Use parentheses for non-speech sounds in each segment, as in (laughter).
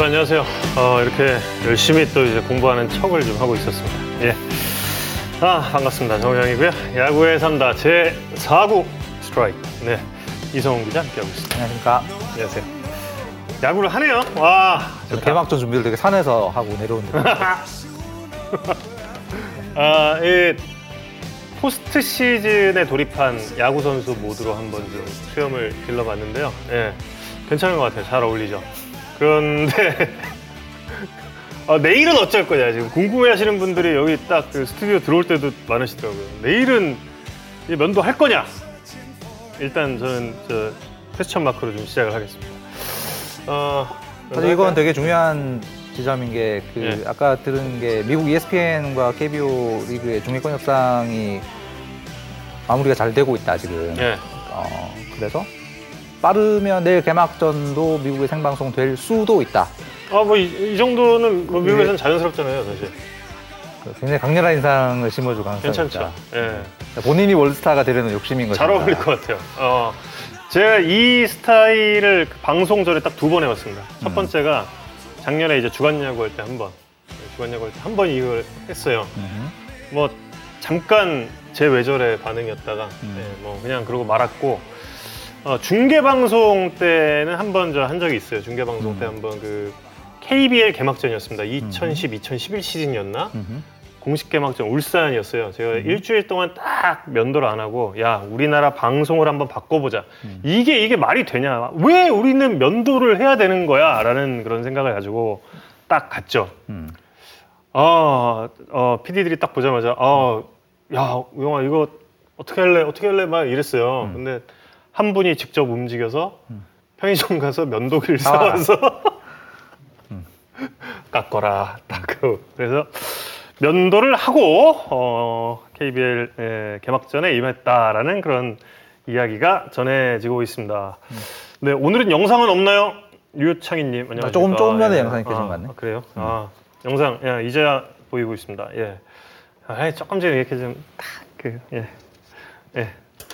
여러분 안녕하세요. 어, 이렇게 열심히 또 이제 공부하는 척을 좀 하고 있었습니다. 예. 아, 반갑습니다. 정우영이고요. 야구의 삼다 제 4구 스트라이크. 네. 이성훈 기자 함께하고 있습니다. 안녕하십니까. 안녕하세요. 야구를 하네요. 와. 좋다. 개막전 준비를 되게 산에서 하고 내려오는데 (laughs) 아, 이 포스트 시즌에 돌입한 야구 선수 모드로 한번 좀 수염을 길러봤는데요. 예, 괜찮은 것 같아요. 잘 어울리죠. 그런데 (laughs) 아, 내일은 어쩔 거냐 지금 궁금해하시는 분들이 여기 딱 그 스튜디오 들어올 때도 많으시더라고요. 내일은 이 면도 할 거냐? 일단 저는 저 퀘스천 마크로 좀 시작을 하겠습니다. 어, 사실 이건 되게 중요한 지점인 게 그 예. 아까 들은 게 미국 ESPN과 KBO 리그의 중계권 협상이 마무리가 잘 되고 있다 지금. 예. 어, 그래서 빠르면 내일 개막전도 미국에 생방송 될 수도 있다. 아, 뭐, 이, 이 정도는 뭐 미국에서는 자연스럽잖아요, 사실. 굉장히 강렬한 인상을 심어줄 가능성이 괜찮죠. 있다. 예. 본인이 월스타가 되려는 욕심인 거죠. 잘 어울릴 것 같아요. 어, 제가 이 스타일을 그 방송 전에 딱 두 번 해봤습니다. 첫 음. 번째가 작년에 이제 주간 야구 할 때 한 번, 주간 야구 할 때 한 번 이걸 했어요. 음. 뭐 잠깐 제 외절의 반응이었다가 음. 네, 뭐 그냥 그러고 말았고 어, 중계 방송 때는 한 번 저 한 적이 있어요. 중계 방송 때 음. 한번 그 KBL 개막전이었습니다. 2010, 2011 시즌이었나? 음. 공식 개막전 울산이었어요. 제가 음. 일주일 동안 딱 면도를 안 하고 야 우리나라 방송을 한번 바꿔보자. 음. 이게 이게 말이 되냐? 왜 우리는 면도를 해야 되는 거야?라는 그런 생각을 가지고 딱 갔죠. 음. 아, 어, PD들이 딱 보자마자 아, 야 우영아 이거 어떻게 할래? 어떻게 할래? 막 이랬어요. 음. 근데 한 분이 직접 움직여서 음. 편의점 가서 면도기를 아. 사와서 (laughs) 음. 깎거라. 딱 그- 그래서 면도를 하고 어, KBL 예, 개막전에 임했다라는 그런 이야기가 전해지고 있습니다. 음. 네, 오늘은 영상은 없나요? 유창희님 안녕하십니까? 아, 조금- 조금 전에 예. 영상이 켜진 것 같네. 아, 그래요? 아, 영상 야, 이제야 보이고 있습니다. 예. 아, 조금 전에 이렇게 좀딱그 예. 예.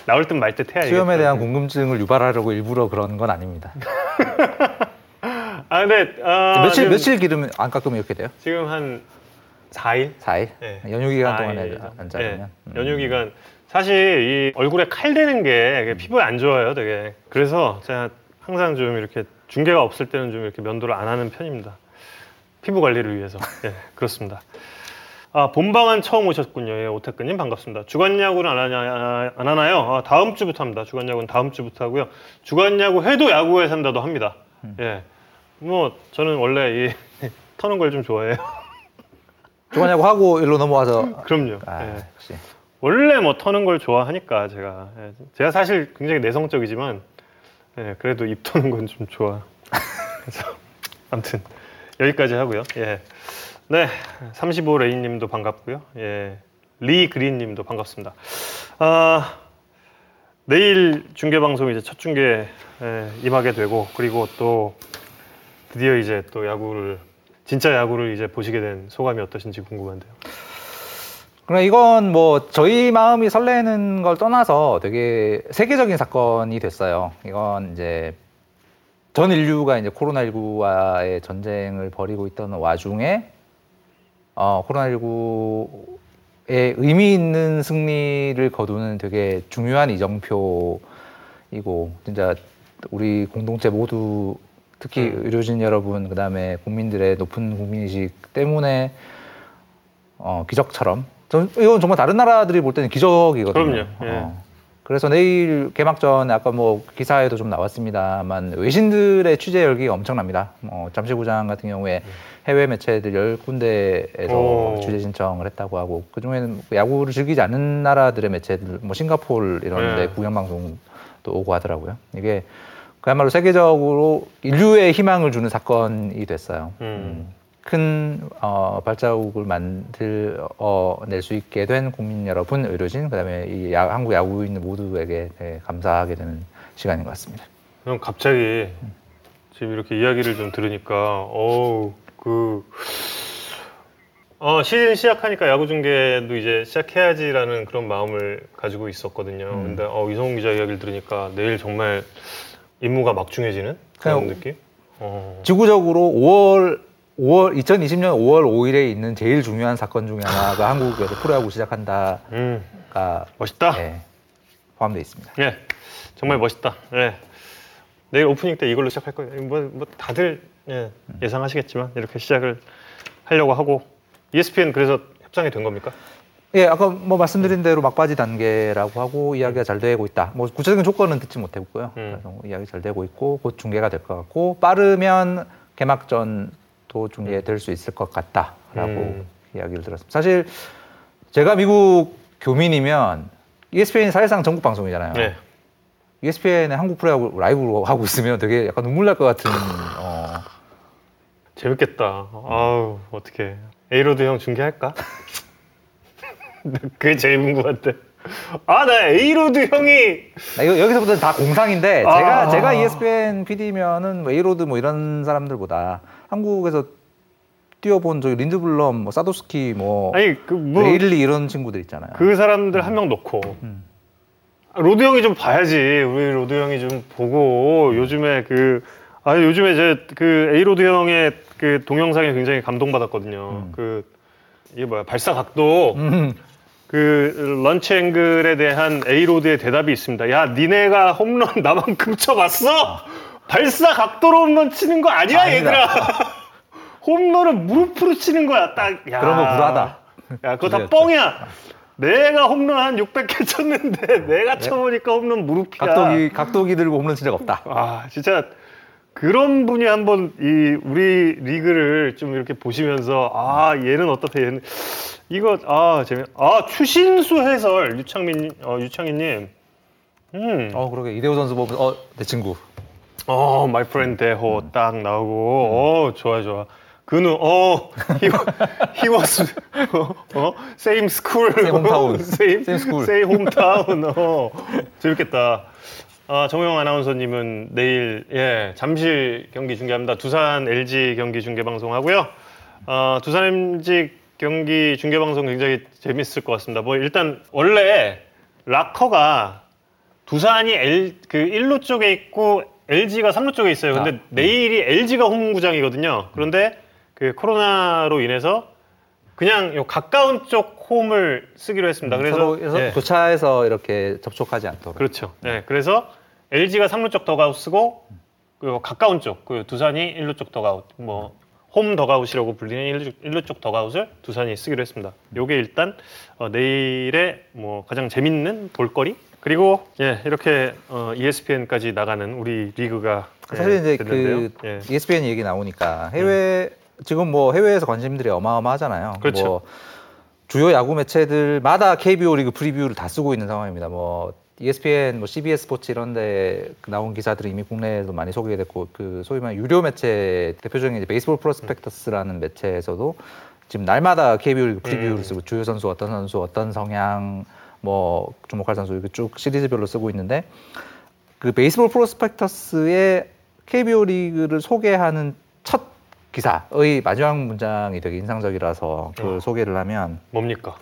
나올 듯 말 듯 해야 수염에 대한 또- 궁금증을 유발하려고 일부러 그런 건 아닙니다. (laughs) 아, 근데 아, 며칠 지금, 며칠 기르면 안 깎으면 이렇게 돼요? 지금 한 4일 4일? 예. 연휴 기간 아, 동안에 예, 안 예. 자르면 음. 연휴 기간 사실 이 얼굴에 칼 대는 게 이게 피부에 안 좋아요, 되게. 그래서 제가 항상 좀 이렇게 중계가 없을 때는 좀 이렇게 면도를 안 하는 편입니다. 피부 관리를 위해서. 예, 그렇습니다. 아, 본방은 처음 오셨군요. 예, 오태근님 반갑습니다. 주간 야구는 안, 하냐, 안 하나요? 아, 다음 주부터 합니다. 주간 야구는 다음 주부터 하고요. 주간 야구 해도 야구에 산다도 합니다. 음. 예. 뭐 저는 원래 이 (laughs) 터는 걸 좀 좋아해요. 주간 야구 하고 일로 넘어와서 그럼요. 아, 예. 역시 원래 뭐 터는 걸 좋아하니까 제가 예, 제가 사실 굉장히 내성적이지만 예, 그래도 입 터는 건 좀 좋아. (laughs) 그래서 아무튼 여기까지 하고요. 예. 네, 35 레인님도 반갑고요. 예, 리 그린님도 반갑습니다. 아 내일 중계 방송 이제 첫 중계 예, 임하게 되고 그리고 또 드디어 이제 또 야구를 진짜 야구를 이제 보시게 된 소감이 어떠신지 궁금한데요. 그럼 이건 뭐 저희 마음이 설레는 걸 떠나서 되게 세계적인 사건이 됐어요. 이건 이제 전 인류가 이제 코로나19와의 전쟁을 벌이고 있던 와중에 어, 코로나19에 의미 있는 승리를 거두는 되게 중요한 이정표이고 진짜 우리 공동체 모두 특히 음. 의료진 여러분 그다음에 국민들의 높은 국민의식 때문에 어, 기적처럼 전, 이건 정말 다른 나라들이 볼 때는 기적이거든요. 그럼요. 예. 어. 그래서 내일 개막전 아까 뭐 기사에도 좀 나왔습니다만 외신들의 취재 열기가 엄청납니다. 뭐 잠실구장 같은 경우에 해외 매체들 열 군데에서 오. 취재 신청을 했다고 하고 그 중에는 야구를 즐기지 않는 나라들의 매체들 뭐 싱가포르 이런데 네. 구경 방송도 오고 하더라고요. 이게 그야말로 세계적으로 인류의 희망을 주는 사건이 됐어요. 음. 큰 어, 발자국을 만들 어, 낼 수 있게 된 국민 여러분, 의료진, 그다음에 이 야- 한국 야구인 모두에게 되게 감사하게 되는 시간인 것 같습니다. 형 갑자기 지금 이렇게 이야기를 좀 들으니까 어우 그 어, 시즌 시작하니까 야구 중계도 이제 시작해야지라는 그런 마음을 가지고 있었거든요. 음. 근데 어, 이성훈 기자 이야기를 들으니까 내일 정말 임무가 막중해지는 그런 느낌? 어. 지구적으로 5월 5월 2020년 5월 5일에 있는 제일 중요한 사건 중에 하나가 한국에서 프로야구 시작한다가 음, 멋있다. 예, 포함되어 있습니다. 예, 정말 멋있다. 예. 내일 오프닝 때 이걸로 시작할 거예요. 뭐, 뭐 다들 예, 예상하시겠지만 이렇게 시작을 하려고 하고 ESPN 그래서 협상이 된 겁니까? 예, 아까 뭐 말씀드린 대로 막바지 단계라고 하고 이야기가 잘 되고 있다. 뭐 구체적인 조건은 듣지 못했고요. 음. 그래서 뭐 이야기 잘 되고 있고 곧 중계가 될 것 같고 빠르면 개막전 도 중계될 수 있을 것 같다라고 음. 이야기를 들었습니다. 사실 제가 미국 교민이면 ESPN이 사실상 전국 방송이잖아요. 네. ESPN에 한국 프로야구 라이브로 하고 있으면 되게 약간 눈물 날 것 같은 어, 재밌겠다. 아우 어떻게 에이로드 형 중계할까? (laughs) 그게 제일 궁금한데. 아 나 에이로드 형이 나 이거 여기서부터는 다 공상인데 아. 제가 제가 E ESPN PD면은 뭐 에이로드 뭐 이런 사람들보다 한국에서 뛰어본 저기 린드블럼, 뭐 사도스키, 뭐 아니 그뭐 레일리 이런 친구들 있잖아요. 그 사람들 한 명 놓고 음. 로드 형이 좀 봐야지 우리 로드 형이 좀 보고 요즘에 그아 요즘에 제그 에이 로드 형의 그 동영상에 굉장히 감동받았거든요. 음. 그 이게 뭐야 발사 각도 음. 그 launch angle에 대한 에이 로드의 대답이 있습니다. 야 니네가 홈런 (laughs) 나만큼 쳐봤어? 발사 각도로 홈런 치는 거 아니야 아니다. 얘들아. (laughs) 홈런은 무릎으로 치는 거야 딱. 야. 그런 거 불하다. 야 그거 다. 뻥이야. 내가 홈런 한 600개 쳤는데 (laughs) 내가 쳐보니까 홈런 무릎이야. 각도기 각도기 들고 홈런 친적 없다. 아 진짜 그런 분이 한번 이 우리 리그를 좀 이렇게 보시면서 아 얘는 어떻대 얘는 이거 아 재미 아 추신수 해설 유창민 어 유창희님 음 어 그러게 이대호 선수 보면 어내 친구. 어, my friend 대호 딱 나오고, 어, 좋아, 좋아. 그는, 어, he, he was, 어, 어, same school. Same hometown. (laughs) same, Same school. same hometown. 어, 재밌겠다. 아, 정우영 아나운서님은 내일, 예, 잠실 경기 중계합니다. 두산 LG 경기 중계 방송 하고요. 어, 두산 LG 경기 중계 방송 굉장히 재밌을 것 같습니다. 뭐, 일단, 원래 락커가 두산이 L, 그 1루 쪽에 있고 LG가 3루 쪽에 있어요. 근데 아, 내일이 LG가 홈구장이거든요. 그런데 그 코로나로 인해서 그냥 요 가까운 쪽 홈을 쓰기로 했습니다. 그래서 서로에서 예, 교차해서 이렇게 접촉하지 않도록. 그렇죠. 네, 그래서 LG가 3루 쪽 더가웃 쓰고 그 가까운 쪽, 그 두산이 1루 쪽 더그아웃, 뭐 홈 더그아웃이라고 불리는 1루, 1루 쪽 더그아웃을 두산이 쓰기로 했습니다. 요게 일단 어, 내일의 뭐 가장 재밌는 볼거리 그리고 예 이렇게 어, ESPN까지 나가는 우리 리그가 예, 사실 이제 됐는데요. 그 예. ESPN 얘기 나오니까 해외 지금 뭐 해외에서 관심들이 어마어마하잖아요. 그렇죠. 뭐 주요 야구 매체들마다 KBO 리그 프리뷰를 다 쓰고 있는 상황입니다. 뭐 ESPN, 뭐 CBS 스포츠 이런데 나온 기사들이 이미 국내에도 많이 소개됐고 그 소위 말하는 유료 매체 대표적인 이제 베이스볼 프로스펙터스라는 매체에서도 지금 날마다 KBO 리그 프리뷰를 음. 쓰고 주요 선수 어떤 선수 어떤 성향 뭐 주목할 선수 이렇게 쭉 시리즈별로 쓰고 있는데 그 베이스볼 프로스펙터스의 KBO 리그를 소개하는 첫 기사의 마지막 문장이 되게 인상적이라서 그걸 어. 소개를 하면 뭡니까?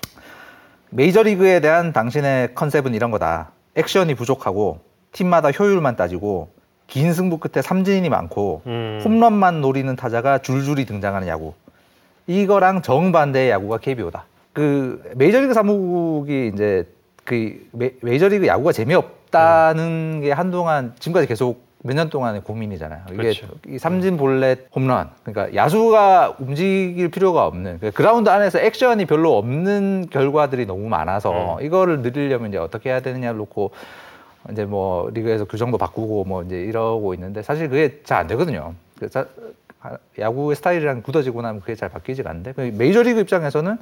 메이저리그에 대한 당신의 컨셉은 이런 거다. 액션이 부족하고 팀마다 효율만 따지고 긴 승부 끝에 삼진이 많고 음. 홈런만 노리는 타자가 줄줄이 등장하는 야구. 이거랑 정반대의 야구가 KBO다. 그 메이저리그 사무국이 이제 그 메, 메이저리그 야구가 재미없다는 게 한동안 지금까지 계속 몇 년 동안의 고민이잖아요. 이게 그렇죠. 이 삼진 볼넷 홈런. 그러니까 야수가 움직일 필요가 없는 그 그라운드 안에서 액션이 별로 없는 결과들이 너무 많아서 음. 이거를 늘리려면 이제 어떻게 해야 되느냐를 놓고 이제 뭐 리그에서 규정도 바꾸고 뭐 이제 이러고 있는데 사실 그게 잘 안 되거든요. 그 자- 아, 야구의 스타일이랑 굳어지고 나면 그게 잘 바뀌지가 않는데 그 메이저리그 입장에서는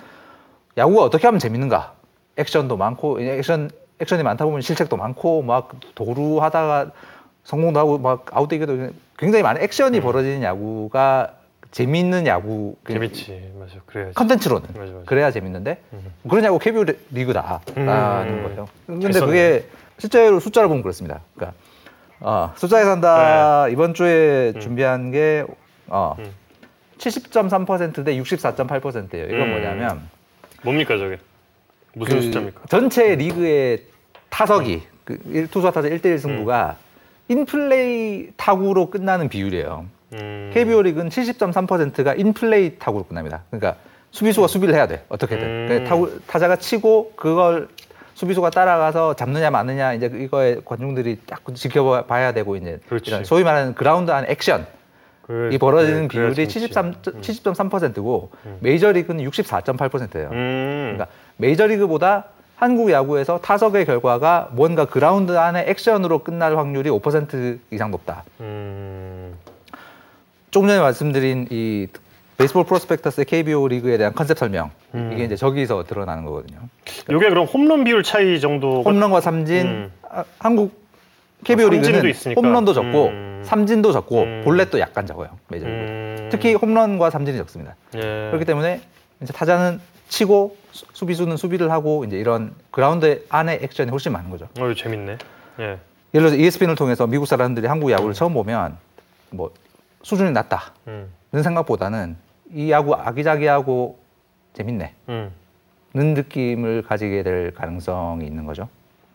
야구가 어떻게 하면 재밌는가? 액션도 많고 액션 액션이 많다 보면 실책도 많고 막 도루 하다가 성공도 하고 막 아웃되기도 굉장히 많은 액션이 음. 벌어지는 야구가 재밌는 야구 그 재밌지, 맞아. 그래야지. 컨텐츠로는 맞아, 맞아. 그래야 재밌는데 음. 그러냐고 KBO 리그다라는 음. 거예요. 잘 근데. 그게 실제로 숫자를 보면 그렇습니다. 그러니까 어, 숫자에 산다 이번 주에 네. 음. 준비한 게 어, 음. 70.3%대 64.8%예요. 이건 음. 뭐냐면 뭡니까 저게? 무슨 그 숫자입니까? 전체 리그의 타석이 그 일- 투수와 타자 1대1 승부가 인플레이 타구로 끝나는 비율이에요. 음. KBO 리그는 70.3%가 인플레이 타구로 끝납니다. 그러니까 수비수가 수비를 해야 돼 어떻게든. 음. 그러니까 타구, 타자가 치고 그걸 수비수가 따라가서 잡느냐 마느냐 이제 이거에 관중들이 딱 지켜봐야 되고 이제 그렇지. 소위 말하는 그라운드 안 액션 그- 이 벌어지는 네, 그래야 비율이 재밌지. 73 70.3%고 메이저리그는 64.8%예요. 음. 그러니까 메이저리그보다 한국 야구에서 타석의 결과가 뭔가 그라운드 안에 액션으로 끝날 확률이 5% 이상 높다. 음. 조금 전에 말씀드린 이 베이스볼 프로스펙터스의 KBO 리그에 대한 컨셉 설명 음. 이게 이제 저기서 드러나는 거거든요. 요게 그럼 홈런 비율 차이 정도가 홈런과 삼진 음. 아, 한국 KBO 아, 리그는 있으니까. 홈런도 적고 음. 삼진도 적고 음. 볼넷도 약간 적어요 메이저리그. 음. 특히 홈런과 삼진이 적습니다. 예. 그렇기 때문에 이제 타자는 치고 수- 수비수는 수비를 하고 이제 이런 그라운드 안에 액션이 훨씬 많은 거죠. 어, 재밌네. 예. 예를 들어서 ESPN을 통해서 미국 사람들이 한국 야구를 처음 보면 뭐 수준이 낮다는 음. 생각보다는 이 야구 아기자기하고 재밌네. 음. 는 느낌을 가지게 될 가능성이 있는 거죠.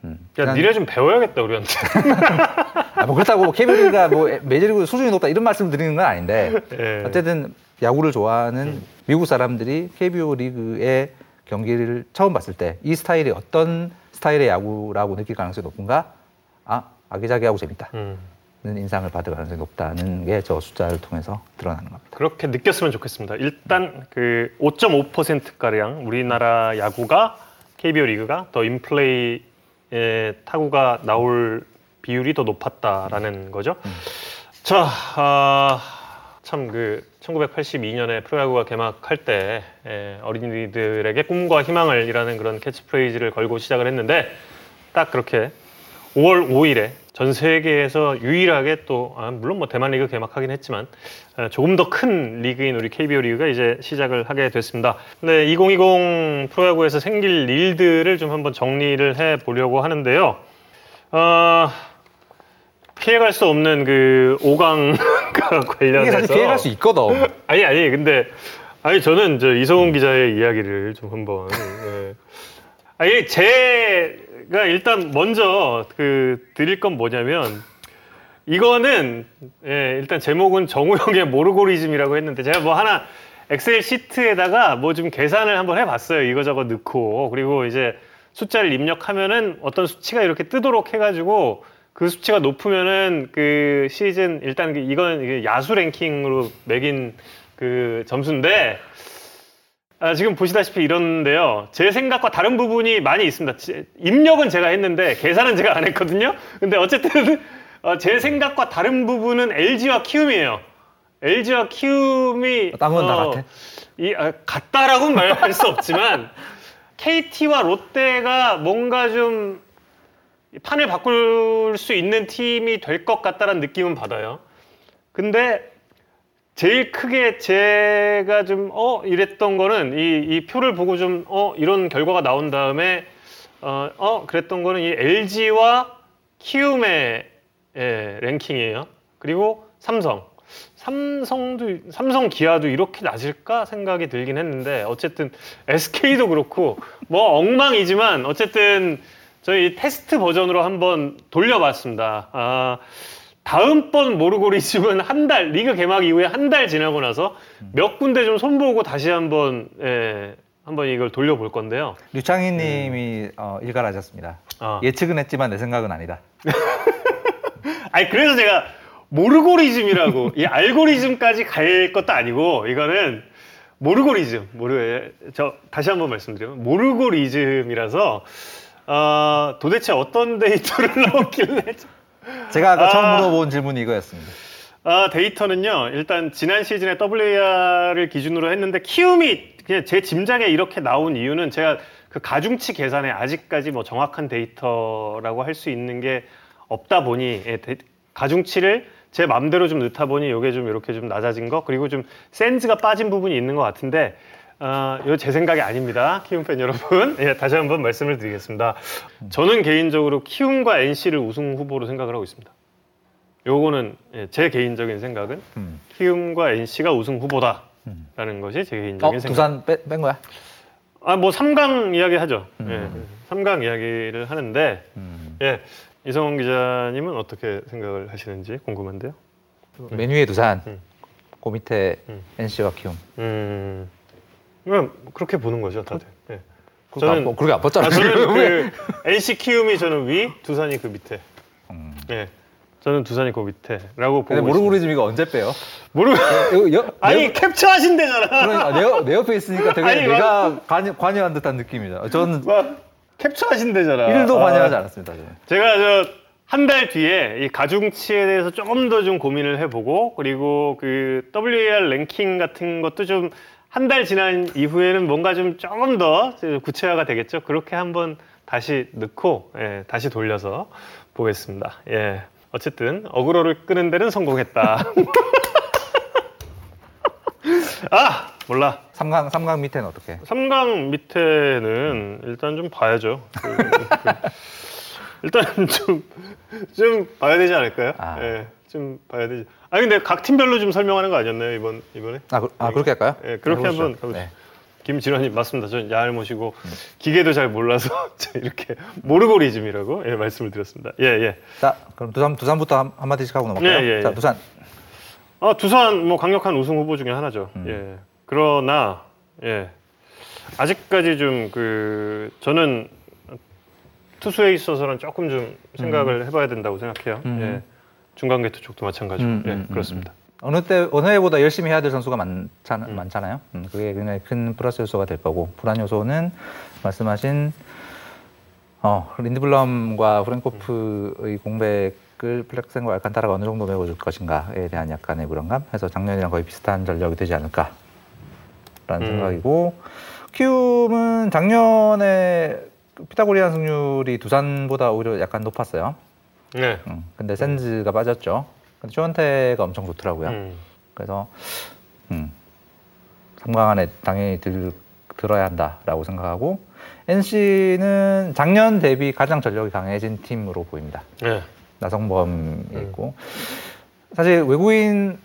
음. 야, 니네 좀 배워야겠다 우리한테. (laughs) 아, 뭐 그렇다고 뭐 KBO가 뭐 메이저리그 수준이 높다 이런 말씀 드리는 건 아닌데 예. 어쨌든 야구를 좋아하는 미국 사람들이 KBO 리그의 경기를 처음 봤을 때 이 스타일이 어떤 스타일의 야구라고 느낄 가능성이 높은가? 아 아기자기하고 재밌다. 음. 는 인상을 받을 가능성이 높다는 게 저 숫자를 통해서 드러나는 겁니다. 그렇게 느꼈으면 좋겠습니다. 일단 그 5.5% 가량 우리나라 야구가 KBO 리그가 더 인플레이의 타구가 나올 비율이 더 높았다라는 거죠. 자, 아, 참그 1982년에 프로야구가 개막할 때 에, 어린이들에게 꿈과 희망을이라는 그런 캐치프레이즈를 걸고 시작을 했는데 딱 그렇게 5월 5일에 전 세계에서 유일하게 또 아, 물론 뭐 대만 리그 개막하긴 했지만 어, 조금 더 큰 리그인 우리 KBO 리그가 이제 시작을 하게 됐습니다. 근데 2020 프로야구에서 생길 일들을 좀 한번 정리를 해 보려고 하는데요. 어, 피해갈 수 없는 그 5강 (laughs) 과 (laughs) 관련해서 이게 사실 피해갈 수 있거든. 아니 아니 근데 아니 저는 저 이성훈 기자의 이야기를 좀 한번 예. 아니 제가 일단 먼저 그 드릴 건 뭐냐면 이거는 예, 일단 제목은 정우영의 모르고리즘이라고 했는데 제가 뭐 하나 엑셀 시트에다가 뭐 좀 계산을 한번 해봤어요 이거저거 넣고 그리고 이제 숫자를 입력하면은 어떤 수치가 이렇게 뜨도록 해가지고 그 수치가 높으면은 그 시즌 일단 그 이건 야수 랭킹으로 매긴 그 점수인데 아, 지금 보시다시피 이런데요. 제 생각과 다른 부분이 많이 있습니다. 제- 입력은 제가 했는데 계산은 제가 안 했거든요. 근데 어쨌든 (laughs) 어, 제 생각과 다른 부분은 LG와 키움이에요. LG와 키움이 딴건다 같아? 이 아, 같다라고는 말할 수 없지만 (laughs) KT와 롯데가 뭔가 좀 판을 바꿀 수 있는 팀이 될 것 같다는 느낌은 받아요. 근데 제일 크게 제가 좀 어 이랬던 거는 이, 이 표를 보고 좀 어 이런 결과가 나온 다음에 어, 어 그랬던 거는 이 LG와 키움의 예, 랭킹이에요. 그리고 삼성. 삼성도 삼성 기아도 이렇게 낮을까 생각이 들긴 했는데 어쨌든 SK도 그렇고 뭐 엉망이지만 어쨌든 저희 테스트 버전으로 한번 돌려봤습니다. 아, 다음번 모르고리즘은 한 달 리그 개막 이후에 한 달 지나고 나서 몇 군데 좀 손보고 다시 한번 예, 한번 이걸 돌려볼 건데요. 류창희 님이 어, 일갈하셨습니다. 아. 예측은 했지만 내 생각은 아니다. (laughs) 아니 그래서 제가 모르고리즘이라고 이 알고리즘까지 갈 것도 아니고 이거는 모르고리즘 모르 저 다시 한번 말씀드리면 모르고리즘이라서 어, 도대체 어떤 데이터를 (laughs) 넣었길래 제가 아까 처음 아. 물어본 질문이 이거였습니다. 아, 데이터는요. 일단 지난 시즌에 WAR을 기준으로 했는데 키움이 그냥 제 짐작에 이렇게 나온 이유는 제가 그 가중치 계산에 아직까지 뭐 정확한 데이터라고 할 수 있는 게 없다 보니 예, 데- 가중치를 제 맘대로 좀 넣다 보니 이게 좀 이렇게 좀 낮아진 거 그리고 좀 샌즈가 빠진 부분이 있는 것 같은데 어, 이거 제 생각이 아닙니다. 키움 팬 여러분. 예, 다시 한번 말씀을 드리겠습니다. 저는 개인적으로 키움과 NC를 우승 후보로 생각을 하고 있습니다. 요거는 예, 제 개인적인 생각은 음. 키움과 NC가 우승 후보다라는 것이 제 어, 개인적인 생각. 두산 빼, 뺀 거야? 아, 뭐 3강 이야기 하죠. 음. 예, 3강 이야기를 하는데 음. 예. 이성원 기자님은 어떻게 생각을 하시는지 궁금한데요. 맨 위에 두산, 음. 그 밑에 음. NC와 키움. 음. 그냥 그렇게 보는 거죠, 다들. 예. 그렇게 저는- 안, 뭐 그렇게 안 아, 봤잖아요. 저는 (laughs) 그 NC 키움이 저는 위, 두산이 그 밑에. 음. 예. 저는 두산이 그 밑에라고 보고 근데. 모르고리즘 이거 언제 빼요? 여, (laughs) 아니 내, 캡처하신대잖아. 그러니까 내, 옆- 내 옆에 있으니까 되게 아니, 내가 관여, 관여한 듯한 느낌이죠. 저는 막 캡처하신대잖아. 일도 아. 관여하지 않았습니다. 저는. 제가 저 한 달 뒤에 이 가중치에 대해서 조금 더 좀 고민을 해보고 그리고 그 WAR 랭킹 같은 것도 좀 한 달 지난 이후에는 뭔가 좀 조금 더 구체화가 되겠죠. 그렇게 한번 다시 넣고 예, 다시 돌려서 보겠습니다. 예. 어쨌든 어그로를 끄는 데는 성공했다. (laughs) 아 몰라. 삼강 삼강 밑에는 어떻게? 3강 밑에는 일단 좀 봐야죠. 그, 그, (laughs) 일단 좀, 좀 봐야 되지 않을까요? 아. 예, 좀 봐야 되지. 아니, 근데 각 팀별로 좀 설명하는 거 아니었나요, 이번, 이번에? 아, 그, 아 그렇게 할까요? 예, 그렇게 해보시죠. 한번 가보시죠. 네. 김진원님, 맞습니다. 전 야알 모시고 기계도 잘 몰라서 (laughs) 이렇게 모르고리즘이라고 예, 말씀을 드렸습니다. 예, 예. 자, 그럼 두산 두산부터 한, 한 마디씩 하고 넘어갈까요? 예, 예, 자, 예. 두산. 아, 두산 뭐 강력한 우승 후보 중에 하나죠. 음. 예. 그러나 예. 아직까지 좀 그 저는 투수에 있어서는 조금 좀 생각을 해봐야 된다고 생각해요. 음. 예. 중간 계투 쪽도 마찬가지고. 음, 예, 음, 음, 그렇습니다. 어느 때 어느 해보다 열심히 해야 될 선수가 많잖아, 음. 많잖아요. 음, 그게 굉장히 큰 플러스 요소가 될 거고 불안 요소는 말씀하신 어, 린드블럼과 프랭코프의 공백을 플렉센과 알칸타라가 어느 정도 메워줄 것인가에 대한 약간의 불안감. 해서 작년이랑 거의 비슷한 전력이 되지 않을까라는 음. 생각이고 키움은 작년에 피타고리안 승률이 두산보다 오히려 약간 높았어요. 네. 음, 근데 센즈가 빠졌죠. 근데 조현태가 엄청 좋더라고요. 음. 그래서 음, 3강 안에 당연히 들, 들어야 한다라고 생각하고 NC는 작년 대비 가장 전력이 강해진 팀으로 보입니다. 네. 나성범이 있고 사실 외국인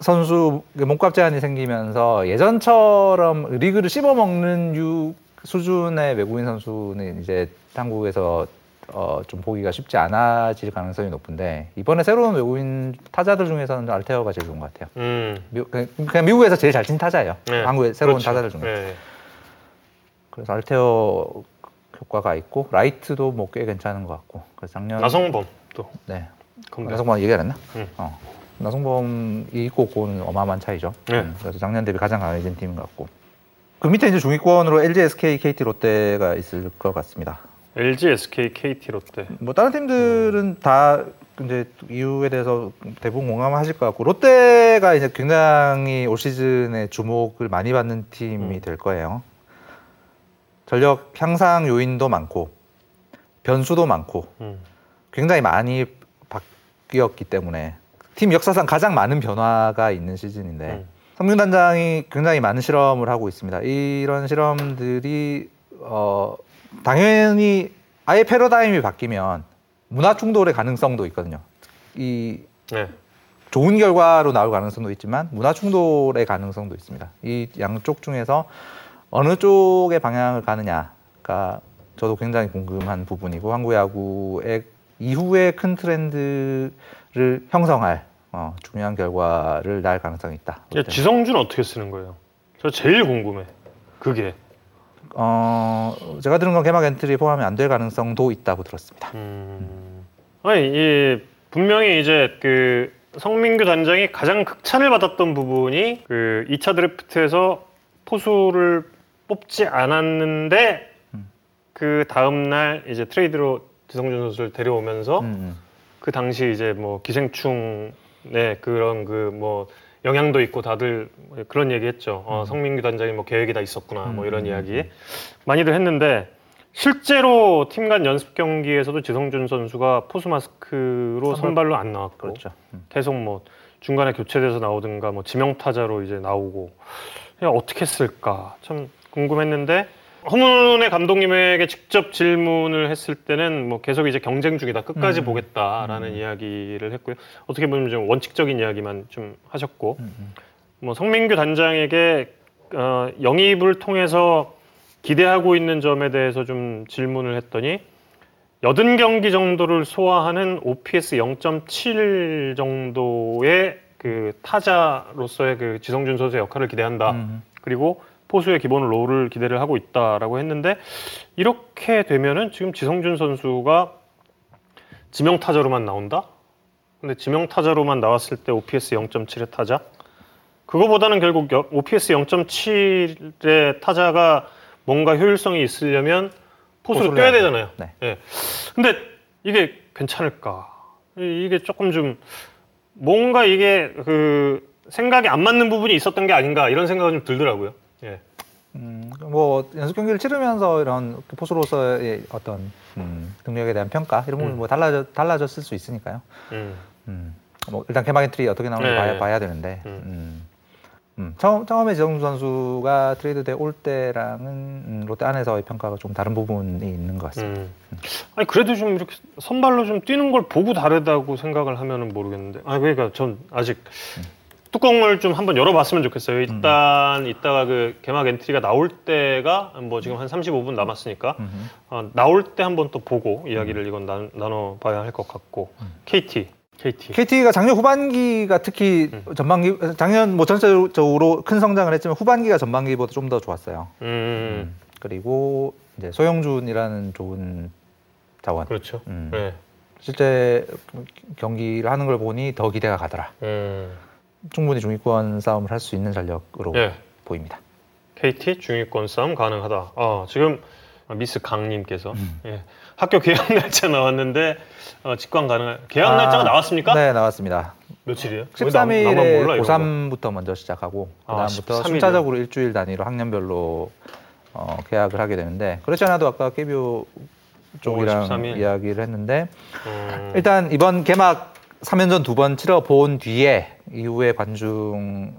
선수 몸값 제한이 생기면서 예전처럼 리그를 씹어먹는 유 수준의 외국인 선수는 이제 한국에서 어, 좀 보기가 쉽지 않아질 가능성이 높은데 이번에 새로운 외국인 타자들 중에서는 알테어가 제일 좋은 것 같아요. 음. 미, 그냥 그냥 미국에서 제일 잘 친 타자예요. 네. 한국의 새로운 그렇죠. 타자들 중에. 네. 그래서 알테어 효과가 있고 라이트도 뭐 꽤 괜찮은 것 같고. 그래서 작년 나성범 또네 컴백. 나성범 얘기 안 했나? 음. 어. 나성범이 있고 없고는 어마어마한 차이죠. 네. 음, 그래서 작년 대비 가장 강해진 팀인 것 같고. 그 밑에 이제 중위권으로 LG, SK, KT, 롯데가 있을 것 같습니다. LG, SK, KT, 롯데. 뭐 다른 팀들은 다 이제 이유에 대해서 대부분 공감하실 것 같고 롯데가 이제 굉장히 올 시즌에 주목을 많이 받는 팀이 음. 될 거예요. 전력 향상 요인도 많고 변수도 많고 음. 굉장히 많이 바뀌었기 때문에 팀 역사상 가장 많은 변화가 있는 시즌인데 음. 성균 단장이 굉장히 많은 실험을 하고 있습니다. 이런 실험들이 어 당연히 아예 패러다임이 바뀌면 문화 충돌의 가능성도 있거든요. 이 네. 좋은 결과로 나올 가능성도 있지만 문화 충돌의 가능성도 있습니다. 이 양쪽 중에서 어느 쪽의 방향을 가느냐가 저도 굉장히 궁금한 부분이고 한국 야구의 이후의 큰 트렌드를 형성할 어, 중요한 결과를 낼 가능성이 있다. 야, 지성준 어떻게 쓰는 거예요? 저 제일 궁금해. 그게. 어, 제가 들은 건 개막 엔트리 포함이 안 될 가능성도 있다고 들었습니다. 음. 아니, 이 분명히 이제 그 성민규 단장이 가장 극찬을 받았던 부분이 그 2차 드래프트에서 포수를 뽑지 않았는데 음. 그 다음 날 이제 트레이드로 지성준 선수를 데려오면서 음, 음. 그 당시 이제 뭐 기생충의 그런 그뭐 영향도 있고 다들 그런 얘기했죠. 어, 성민규 단장이 뭐 계획이 다 있었구나 뭐 이런 음, 이야기 많이들 했는데 실제로 팀 간 연습 경기에서도 지성준 선수가 포수 마스크로 선발- 선발로 안 나왔고 그렇죠. 음. 계속 뭐 중간에 교체돼서 나오든가 뭐 지명 타자로 이제 나오고 그냥 어떻게 했을까 참 궁금했는데 허문의 감독님에게 직접 질문을 했을 때는 뭐 계속 이제 경쟁 중이다 끝까지 음. 보겠다라는 음. 이야기를 했고요 어떻게 보면 좀 원칙적인 이야기만 좀 하셨고 음, 음. 뭐 성민규 단장에게 어, 영입을 통해서 기대하고 있는 점에 대해서 좀 질문을 했더니 80경기 정도를 소화하는 OPS 0.7 정도의 그 타자로서의 그 지성준 선수의 역할을 기대한다. 음. 그리고 포수의 기본 롤을 기대를 하고 있다라고 했는데 이렇게 되면은 지금 지성준 선수가 지명 타자로만 나온다. 근데 지명 타자로만 나왔을 때 OPS 0.7의 타자. 그거보다는 결국 여- OPS 0.7의 타자가 뭔가 효율성이 있으려면 포수를 뛰어야. 되잖아요. 네. 예. 근데 이게 괜찮을까? 이- 이게 조금 좀 뭔가 이게 그 생각이 안 맞는 부분이 있었던 게 아닌가 이런 생각이 좀 들더라고요. 예. 음, 뭐 연습 경기를 치르면서 이런 그 포수로서의 어떤 음, 능력에 대한 평가 이런 부분이 음. 뭐 달라져 달라졌을 수 있으니까요. 음. 음, 뭐 일단 개막 엔트리 어떻게 나오는지 네. 봐야, 봐야 되는데 음. 음. 음, 처음, 처음에 지성준 선수가 트레이드 돼올 때랑은 음, 롯데 안에서의 평가가 좀 다른 부분이 있는 것 같습니다. 음. 아니 그래도 좀 이렇게 선발로 좀 뛰는 걸 보고 다르다고 생각을 하면은 모르겠는데. 아 그러니까 전 아직 뚜껑을 좀 한번 열어봤으면 좋겠어요. 일단 이따가 그 개막 엔트리가 나올 때가 뭐 지금 한 35분 남았으니까. 어, 나올 때 한번 또 보고 이야기를 이건 나, 나눠봐야 할 것 같고 KT, KT. KT가 작년 후반기가 특히 음. 전반기 작년 뭐 전체적으로 큰 성장을 했지만 후반기가 전반기보다 좀 더 좋았어요. 음, 그리고 이제 소영준이라는 좋은 자원. 그렇죠. 음. 네. 실제 경기를 하는 걸 보니 더 기대가 가더라. 음. 충분히 중위권 싸움을 할 수 있는 전력으로 예. 보입니다. KT 중위권 싸움 가능하다. 어, 지금 미스 강님께서 음. 예. 학교 개학 날짜 나왔는데 어, 직관 가능. 개학 날짜가 나왔습니까? 네, 나왔습니다. 나만 13일에 몰라, 이런 거. 고3부터 먼저 시작하고 아, 그다음부터 13일 이요? 순차적으로 일주일 단위로 학년별로 어, 계약을 하게 되는데 그렇지 않아도 아까 KBO 쪽이랑 13일. 이야기를 했는데 음, 일단 이번 개막 3연전 두 번 치러 본 뒤에 이후에 관중을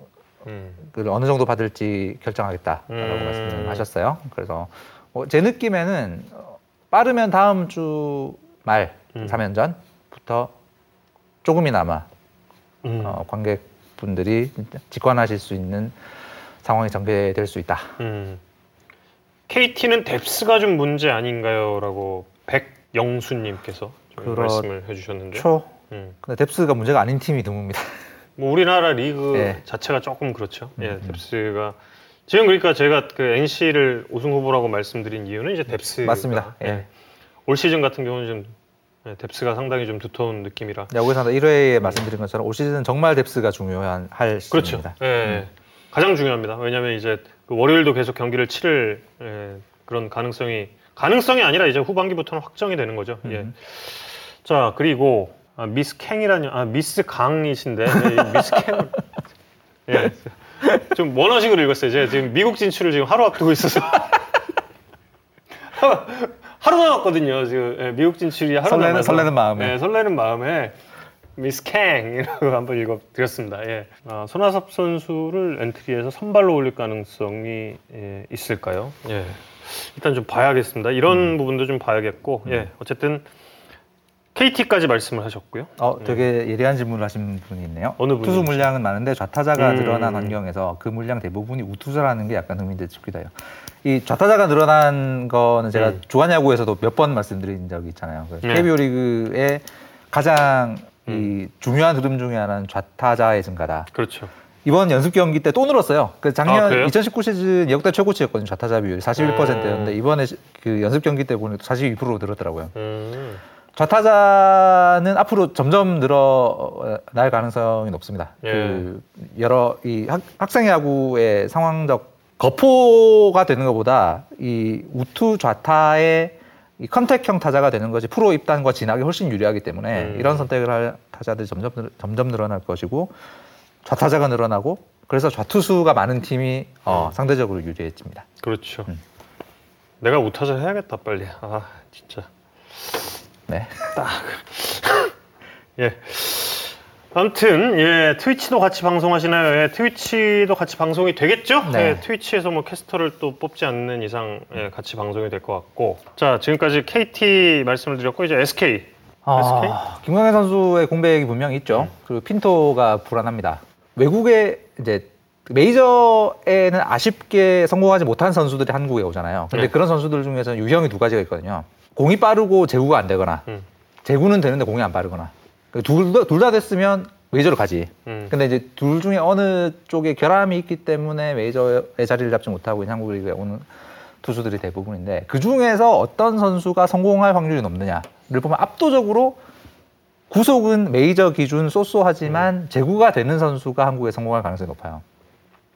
음, 어느 정도 받을지 결정하겠다라고 음. 말씀하셨어요. 그래서 어, 제 느낌에는 어, 빠르면 다음 주말 음. 3연전부터 조금이나마 음, 어, 관객분들이 직관하실 수 있는 상황이 전개될 수 있다. 음. KT는 depth가 좀 문제 아닌가요?라고 백영수님께서 좀 그렇죠. 말씀을 해주셨는데. 초. 음. 근데 depth가 문제가 아닌 팀이 드뭅니다. 뭐 우리나라 리그 예. 자체가 조금 그렇죠. 예, 음, 음. depth가 지금 그러니까 제가 그 NC를 우승 후보라고 말씀드린 이유는 이제 depth 맞습니다. 예. 올 시즌 같은 경우는 좀 예, depth가 상당히 좀 두터운 느낌이라 야구에서 1회에 말씀드린 것처럼 올 시즌은 정말 depth가 중요한 할 그렇죠. 시즌입니다. 예, 가장 중요합니다. 왜냐하면 이제 그 월요일도 계속 경기를 치를 예, 그런 가능성이 가능성이 아니라 이제 후반기부터는 확정이 되는 거죠. 예. 음. 자 그리고 아, 미스 캥이라니 아 미스 강이신데 예, 이 미스 캥 예. 좀 원어식으로 읽었어요. 제가 지금 미국 진출을 지금 하루 앞두고 있어서 (laughs) 하루 남았거든요. 지금 예, 미국 진출이 하루 설레는- 남아서 설레는 마음에. 예, 설레는 마음에 미스 캥이라고 한번 읽어드렸습니다. 예. 아, 손아섭 선수를 엔트리에서 선발로 올릴 가능성이 예, 있을까요? 예. 일단 좀 봐야겠습니다. 이런 음. 부분도 좀 봐야겠고, 예. 어쨌든 KT까지 말씀을 하셨고요. 어, 되게 예리한 질문을 하신 분이 있네요. 어느 분이 투수 물량은 많은데 좌타자가 음. 늘어난 환경에서 그 물량 대부분이 우투자라는 게 약간 해요. 이 좌타자가 늘어난 거는 제가 음. 주한 야구에서도 몇 번 말씀드린 적이 있잖아요. 그 네. KBO 리그의 가장 이 음. 중요한 흐름 중에 하나는 좌타자의 증가다. 그렇죠. 이번 연습 경기 때 또 늘었어요. 그 아, 작년 그래요? 2019 시즌 역대 최고치였거든요. 좌타자 비율이 41%였는데 음. 이번에 시- 그 연습 경기 때 보니 42%로 늘었더라고요. 음. 좌타자는 앞으로 점점 늘어날 가능성이 높습니다. 예. 그 여러 이 학, 학생 야구의 상황적 거포가 되는 것보다 이 우투 좌타의 이 contact형 타자가 되는 것이 프로 입단과 진학이 훨씬 유리하기 때문에 음. 이런 선택을 할 타자들이 점점 늘- 점점 늘어날 것이고 좌타자가 늘어나고 그래서 좌투수가 많은 팀이 어, 음. 상대적으로 유리해집니다. 그렇죠. 음. 내가 우타자 해야겠다 빨리. 아 진짜. 네. (laughs) 예. 아무튼 예 트위치도 같이 방송하시나요? 예, 트위치도 같이 방송이 되겠죠? 네. 예, 트위치에서 뭐 캐스터를 또 뽑지 않는 이상 예, 같이 방송이 될 것 같고 자 지금까지 KT 말씀을 드렸고 이제 SK 아, 김광현 선수의 공백이 분명히 있죠. 음. 그리고 핀토가 불안합니다. 외국에 이제 메이저에는 아쉽게 성공하지 못한 선수들이 한국에 오잖아요. 근데 네. 그런 선수들 중에서는 유형이 두 가지가 있거든요. 공이 빠르고 제구가 안 되거나 음. 제구는 되는데 공이 안 빠르거나 둘다 둘 다 됐으면 메이저를 가지. 음. 근데 이제 둘 중에 어느 쪽에 결함이 있기 때문에 메이저의 자리를 잡지 못하고 있는 한국 리그에 오는 투수들이 대부분인데 그 중에서 어떤 선수가 성공할 확률이 높느냐를 보면 압도적으로 구속은 메이저 기준 so-so하지만 제구가 되는 선수가 한국에 성공할 가능성이 높아요.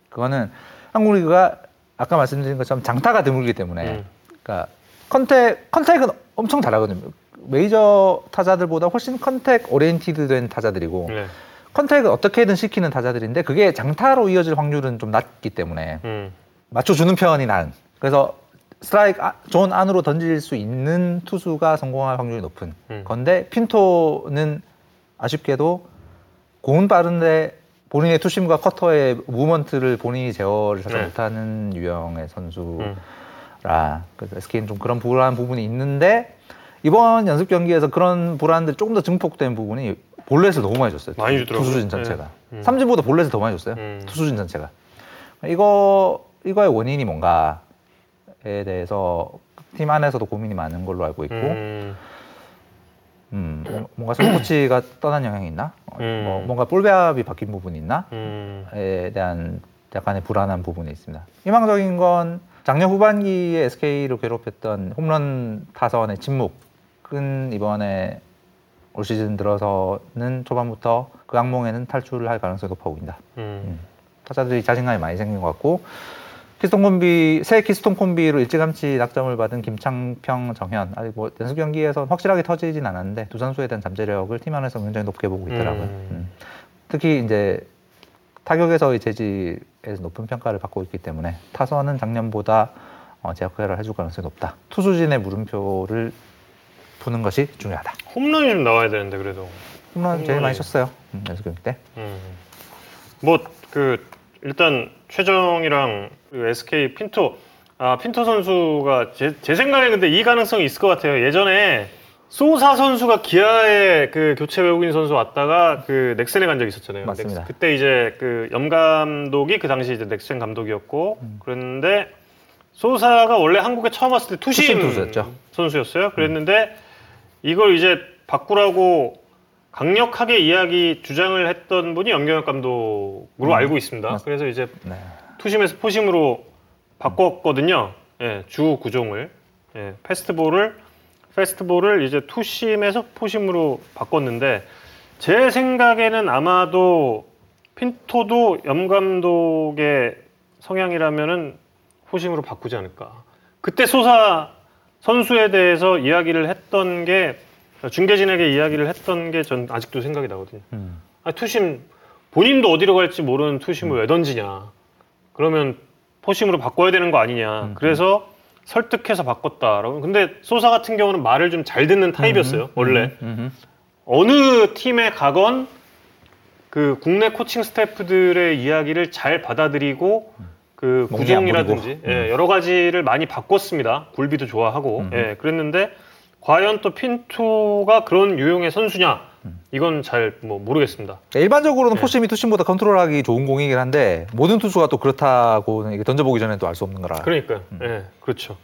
그거는 한국 리그가 아까 말씀드린 것처럼 장타가 드물기 때문에 음. 그러니까 contact contact은 엄청 잘하거든요. 메이저 타자들보다 훨씬 contact oriented 된 타자들이고 네. contact을 어떻게든 시키는 타자들인데 그게 장타로 이어질 확률은 좀 낮기 때문에 음. 맞춰주는 편이 나은. 그래서 스트라이크 아- 존 안으로 던질 수 있는 투수가 성공할 확률이 높은 음. 건데 핀토는 아쉽게도 공은 빠른데 본인의 two-seam과 cutter의 movement를 본인이 제어를 잘 네. 못하는 유형의 선수 라 음. 그래서 SK는 좀 그런 불안한 부분이 있는데 이번 연습 경기에서 그런 불안들 조금 더 증폭된 부분이 볼넷을 너무 많이 줬어요. 많이 주더라고요. 투수진 전체가. 네. 음. 삼진보다 볼넷을 더 많이 줬어요. 음. 투수진 전체가. 이거 이거의 원인이 뭔가에 대해서 팀 안에서도 고민이 많은 걸로 알고 있고, 음, 음. 뭔가 손코치가 (clears throat) 떠난 영향이 있나? 어, 음. 뭐 뭔가 볼배합이 바뀐 부분이 있나? 음. 에 대한 약간의 불안한 부분이 있습니다. 희망적인 건 작년 후반기에 SK를 괴롭혔던 홈런 타선의 침묵은 이번에 올 시즌 들어서는 초반부터 그 악몽에는 탈출을 할 가능성이 높아 보인다. 음. 타자들이 자신감이 많이 생긴 것 같고 키스톤 콤비 새 키스톤 콤비로 일찌감치 낙점을 받은 김창평 정현 아직 뭐 연습 경기에서 확실하게 터지진 않았는데 두 선수에 대한 잠재력을 팀 안에서 굉장히 높게 보고 있더라고요. 음. 음. 특히 이제 타격에서의 재질 에서 높은 평가를 받고 있기 때문에 타선은 작년보다 어, 제약 효과를 해줄 가능성이 높다. 투수진의 물음표를 푸는 것이 중요하다. 홈런이 좀 나와야 되는데 그래도. 홈런 제일 많이 쳤어요. 음, 연습 경기 때. 음. 뭐그 일단 최정이랑 그 SK 핀토 아 핀토 선수가 제, 제 생각에 근데 이 가능성이 있을 것 같아요. 예전에 소사 선수가 기아에 그 교체 외국인 선수 왔다가 그 넥센에 간 적이 있었잖아요. 맞습니다. 넥스- 그때 이제 그 염 감독이 그 당시 이제 넥센 감독이었고 음. 그랬는데 소사가 원래 한국에 처음 왔을 때 투심, 투심. 선수였어요. 그랬는데 이걸 이제 바꾸라고 강력하게 이야기 주장을 했던 분이 염경엽 감독으로 음. 알고 있습니다. 맞- 그래서 이제 네. 투심에서 포심으로 바꿨거든요. 예, 주 구종을 예, 페스트볼을 페스트볼을 이제 투심에서 포심으로 바꿨는데 제 생각에는 아마도 핀토도 염 감독의 성향이라면은 포심으로 바꾸지 않을까. 그때 소사 선수에 대해서 이야기를 했던 게 중계진에게 이야기를 했던 게 전 아직도 생각이 나거든요. 음. 아, 투심 본인도 어디로 갈지 모르는 투심을 왜 던지냐. 그러면 포심으로 바꿔야 되는 거 아니냐. 음. 그래서 설득해서 바꿨다라고. 근데 소사 같은 경우는 말을 좀 잘 듣는 타입이었어요. 원래 음, 음, 어느 팀에 가건 그 국내 코칭 스태프들의 이야기를 잘 받아들이고 그안 구종이라든지. 예, 여러 가지를 많이 바꿨습니다. 굴비도 좋아하고 음. 예, 그랬는데 과연 또 핀투가 그런 유형의 선수냐 음. 이건 잘 뭐 모르겠습니다. 그러니까 일반적으로는 네. 포심이 투심보다 컨트롤하기 좋은 공이긴 한데 모든 투수가 또 그렇다고는 이게 던져보기 전에 또 알 수 없는 거라. 그러니까요. 음. 예, 그렇죠.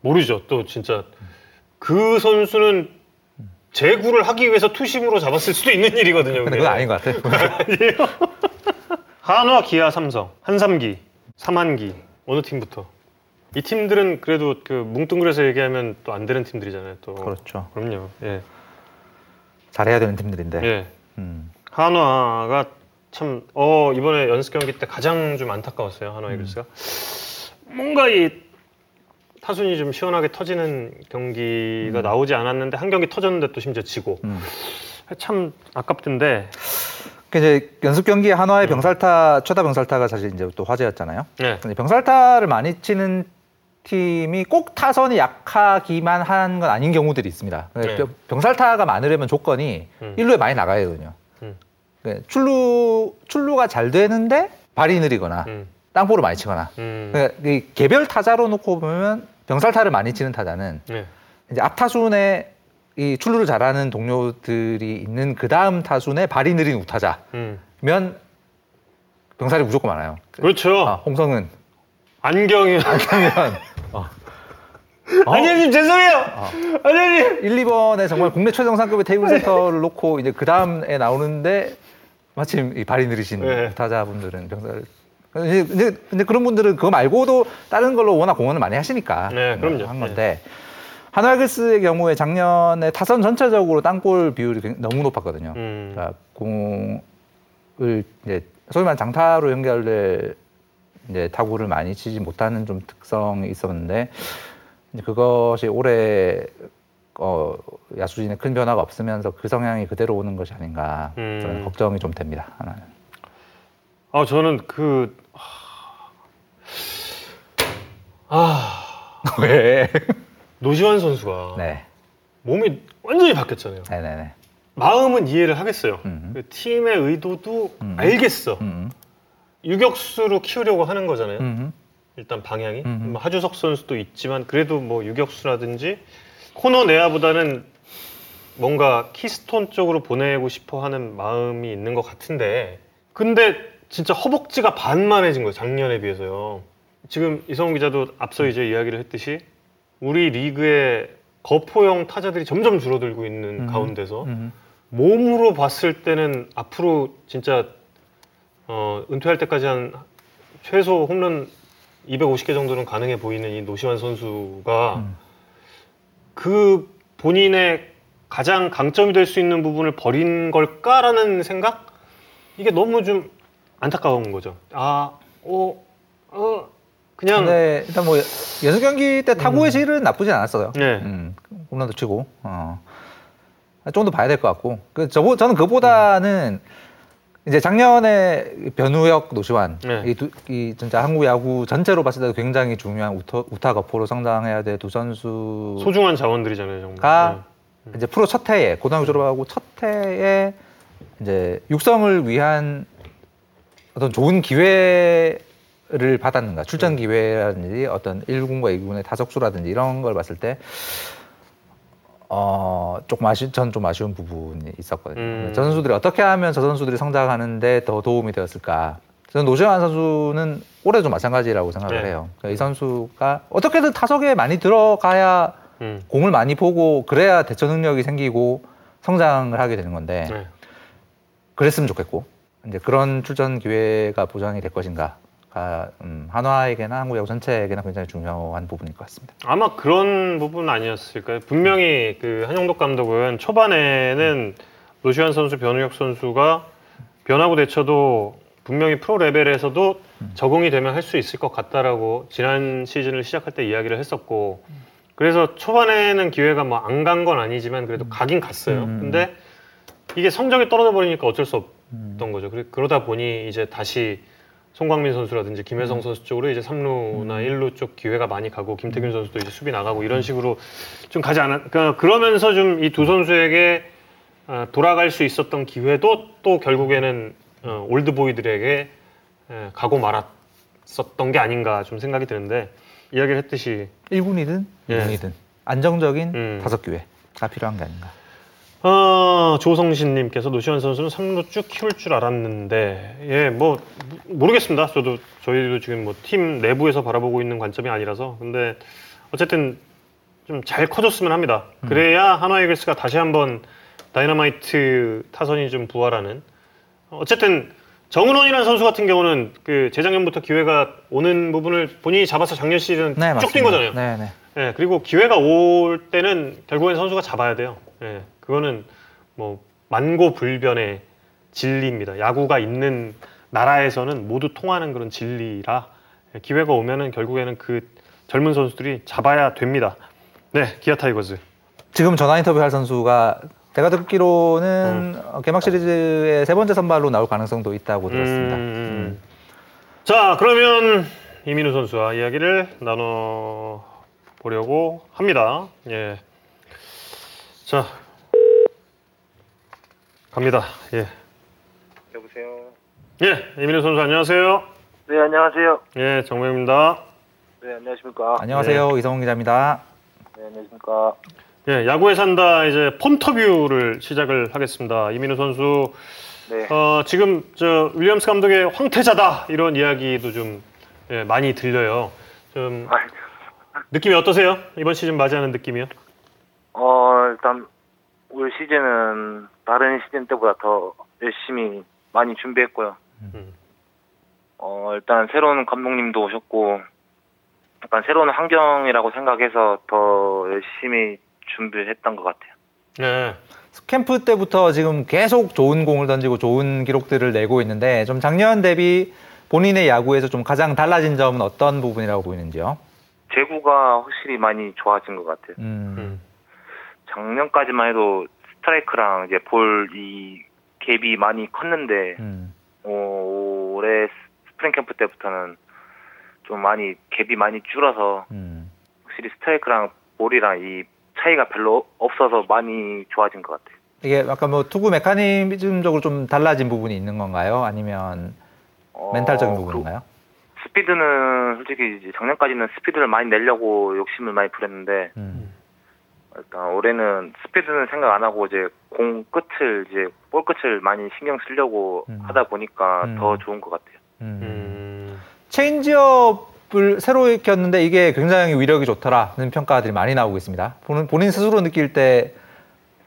모르죠. 또 진짜 그 선수는 제구를 하기 위해서 투심으로 잡았을 수도 있는 일이거든요. 근데. 그건 아닌 것 같아. (laughs) 한화, 기아, 삼성, 한삼기, 삼한기 어느 팀부터? 이 팀들은 그래도 그 뭉뚱그려서 얘기하면 또 안 되는 팀들이잖아요. 또 그렇죠. 그럼요. 예, 잘해야 되는 팀들인데. 예. 음. 한화가 참 어 이번에 연습 경기 때 가장 좀 안타까웠어요. 한화 음. 이글스가 뭔가 이 타순이 좀 시원하게 터지는 경기가 음. 나오지 않았는데 한 경기 터졌는데 또 심지어 지고 음. 참 아깝던데. 그 이제 연습 경기 한화의 병살타 최다 병살타가 사실 이제 또 화제였잖아요. 예. 근데 병살타를 많이 치는 팀이 꼭 타선이 약하기만 한 건 아닌 경우들이 있습니다. 네. 병- 병살타가 많으려면 조건이 음. 일루에 많이 나가야 되거든요. 음. 네, 출루 출루가 잘 되는데 발이 느리거나 음. 땅볼을 많이 치거나 음. 그러니까 이 개별 타자로 놓고 보면 병살타를 많이 치는 타자는 예. 이제 앞 타순에 이 출루를 잘하는 동료들이 있는 그 다음 타순에 발이 느린 우타자면 음. 병살이 무조건 많아요. 그렇죠. 아, 홍성은 안경이. 그러면 어. 어? 안녕님 죄송해요. 어. 안녕님. 1, 2번에 정말 국내 최정상급의 테이블 센터를 놓고 이제 그 다음에 나오는데 마침 이 발이 느리신 네. 타자분들은 병사를 근데, 근데, 그런 분들은 그거 말고도 다른 걸로 워낙 공헌을 많이 하시니까 네, 그럼요. 한 건데 하나글스의 경우에 작년에 타선 전체적으로 땅볼 비율이 굉- 너무 높았거든요. 음. 그러니까 공을 이제 소위 말하는 장타로 연결될 이제 타구를 많이 치지 못하는 좀 특성이 있었는데 그것이 올해 어, 야수진에 큰 변화가 없으면서 그 성향이 그대로 오는 것이 아닌가 음. 저는 걱정이 좀 됩니다. 하나는. 아 저는 그 아, (laughs) 왜? 노시환 선수가 네, 몸이 완전히 바뀌었잖아요. 네, 네, 네. 마음은 이해를 하겠어요. 음. 그 팀의 의도도 음. 알겠어. 음, 유격수로 키우려고 하는 거잖아요. 음, 일단 방향이 음. 뭐 하주석 선수도 있지만 그래도 뭐 유격수라든지 코너 내야보다는 뭔가 키스톤 쪽으로 보내고 싶어 하는 마음이 있는 것 같은데 근데 진짜 허벅지가 반만해진 거예요 작년에 비해서요 지금 이성훈 기자도 앞서 이제 이야기를 했듯이 우리 리그의 거포형 타자들이 점점 줄어들고 있는 음. 가운데서 음, 몸으로 봤을 때는 앞으로 진짜 어, 은퇴할 때까지 한 최소 홈런 250개 정도는 가능해 보이는 이 노시환 선수가 음. 그 본인의 가장 강점이 될 수 있는 부분을 버린 걸까라는 생각? 이게 너무 좀 안타까운 거죠. 아, 어, 어, 그냥 근데 일단 뭐 연습 경기 때 타구의 질은 나쁘진 않았어요. 네. 음, 홈런도 치고 어. 좀 더 봐야 될 것 같고 그 저보 저는 그보다는 이제 작년에 변우혁 노시환 네. 이, 두, 이 진짜 한국 야구 전체로 봤을 때 굉장히 중요한 우타, 우타 거포로 성장해야 될 두 선수 소중한 자원들이잖아요, 정말. 가 이제 프로 첫 해에 고등학교 졸업하고 첫 해에 이제 육성을 위한 어떤 좋은 기회를 받았는가 출전 기회라든지 어떤 1군과 2군의 타석수라든지 이런 걸 봤을 때 어, 조금 아쉬, 전 좀 아쉬운 부분이 있었거든요. 음. 저 선수들이 어떻게 하면 저 선수들이 성장하는데 더 도움이 되었을까? 저는 노시환 선수는 올해도 마찬가지라고 생각을 네. 해요. 그러니까 이 선수가 어떻게든 타석에 많이 들어가야 음. 공을 많이 보고 그래야 대처 능력이 생기고 성장을 하게 되는 건데 네. 그랬으면 좋겠고 이제 그런 출전 기회가 보장이 될 것인가 가 음, 한화에게나 한국 야구 전체에게나 굉장히 중요한 부분일 것 같습니다. 아마 그런 부분 아니었을까요? 분명히 그 한영덕 감독은 초반에는 노시환 선수, 변우혁 선수가 변화구 대처도 분명히 프로 레벨에서도 적응이 되면 할 수 있을 것 같다라고 지난 시즌을 시작할 때 이야기를 했었고 그래서 초반에는 기회가 뭐 안 간 건 아니지만 그래도 가긴 갔어요. 음. 근데 이게 성적이 떨어져 버리니까 어쩔 수 음. 없던 거죠. 그러다 보니 이제 다시 송광민 선수라든지 김회성 음. 선수 쪽으로 이제 3루나 1루 쪽 기회가 많이 가고 김태균 선수도 이제 수비 나가고 이런 식으로 좀 가지 않았. 그러니까 그러면서 좀 이 두 선수에게 아, 돌아갈 수 있었던 기회도 또 결국에는 어, old boy들에게 에, 가고 말았었던 게 아닌가 좀 생각이 드는데 이야기를 했듯이 1군이든 예. 2군이든 안정적인 음. 다섯 기회가 필요한 게 아닌가. 어, 조성신님께서 노시환 선수는 3루 쭉 키울 줄 알았는데, 예, 뭐, 모르겠습니다. 저도, 저희도 지금 뭐 팀 내부에서 바라보고 있는 관점이 아니라서. 근데, 어쨌든, 좀 잘 커졌으면 합니다. 그래야 한화 이글스가 다시 한번 다이너마이트 타선이 좀 부활하는. 어쨌든, 정은원이라는 선수 같은 경우는 그 재작년부터 기회가 오는 부분을 본인이 잡아서 작년 시즌 네, 쭉 뛴 맞습니다. 거잖아요. 네, 네. 예, 그리고 기회가 올 때는 결국엔 선수가 잡아야 돼요. 예, 그거는 뭐 만고불변의 진리입니다. 야구가 있는 나라에서는 모두 통하는 그런 진리라 예, 기회가 오면은 결국에는 그 젊은 선수들이 잡아야 됩니다. 네, 기아 타이거즈. 지금 전화 인터뷰 할 선수가 제가 듣기로는 음. 어, 개막 시리즈의 세 번째 선발로 나올 가능성도 있다고 들었습니다. 음, 음. 자, 그러면 이민우 선수와 이야기를 나눠 보려고 합니다. 예. 자, 갑니다. 예. 여보세요. 예, 이민우 선수 안녕하세요. 네, 안녕하세요. 예, 정명입니다. 네, 안녕하십니까. 안녕하세요. 이성훈 기자입니다. 네, 안녕하십니까. 예, 야구에 산다 이제 폰터뷰를 시작을 하겠습니다. 이민우 선수, 네. 어, 지금 저 윌리엄스 감독의 황태자다 이런 이야기도 좀 예, 많이 들려요. 좀 아, 느낌이 어떠세요? 이번 시즌 맞이하는 느낌이요? 어, 일단 올 시즌은 다른 시즌 때보다 더 열심히 많이 준비했고요. 음. 어, 일단 새로운 감독님도 오셨고, 약간 새로운 환경이라고 생각해서 더 열심히 준비했던 것 같아요. 네. 캠프 때부터 지금 계속 좋은 공을 던지고 좋은 기록들을 내고 있는데 좀 작년 대비 본인의 야구에서 좀 가장 달라진 점은 어떤 부분이라고 보이는지요? 제구가 확실히 많이 좋아진 것 같아요. 음, 음. 작년까지만 해도 스트라이크랑 이제 볼 이 갭이 많이 컸는데, 음, 어, 올해 스프링 캠프 때부터는 좀 많이 갭이 많이 줄어서 음. 확실히 스트라이크랑 볼이랑 이 차이가 별로 없어서 많이 좋아진 것 같아요. 이게 약간 뭐 투구 메커니즘적으로 좀 달라진 부분이 있는 건가요? 아니면 어, mental적인 그 부분인가요? 스피드는 솔직히 작년까지는 스피드를 많이 내려고 욕심을 많이 부렸는데 음, 일단 올해는 스피드는 생각 안 하고 이제 공 끝을 이제 볼 끝을 많이 신경 쓰려고 음. 하다 보니까 음. 더 좋은 것 같아요. 음. 음. 체인지업을 새로 익혔는데 이게 굉장히 위력이 좋더라는 평가들이 많이 나오고 있습니다. 본인, 본인 스스로 느낄 때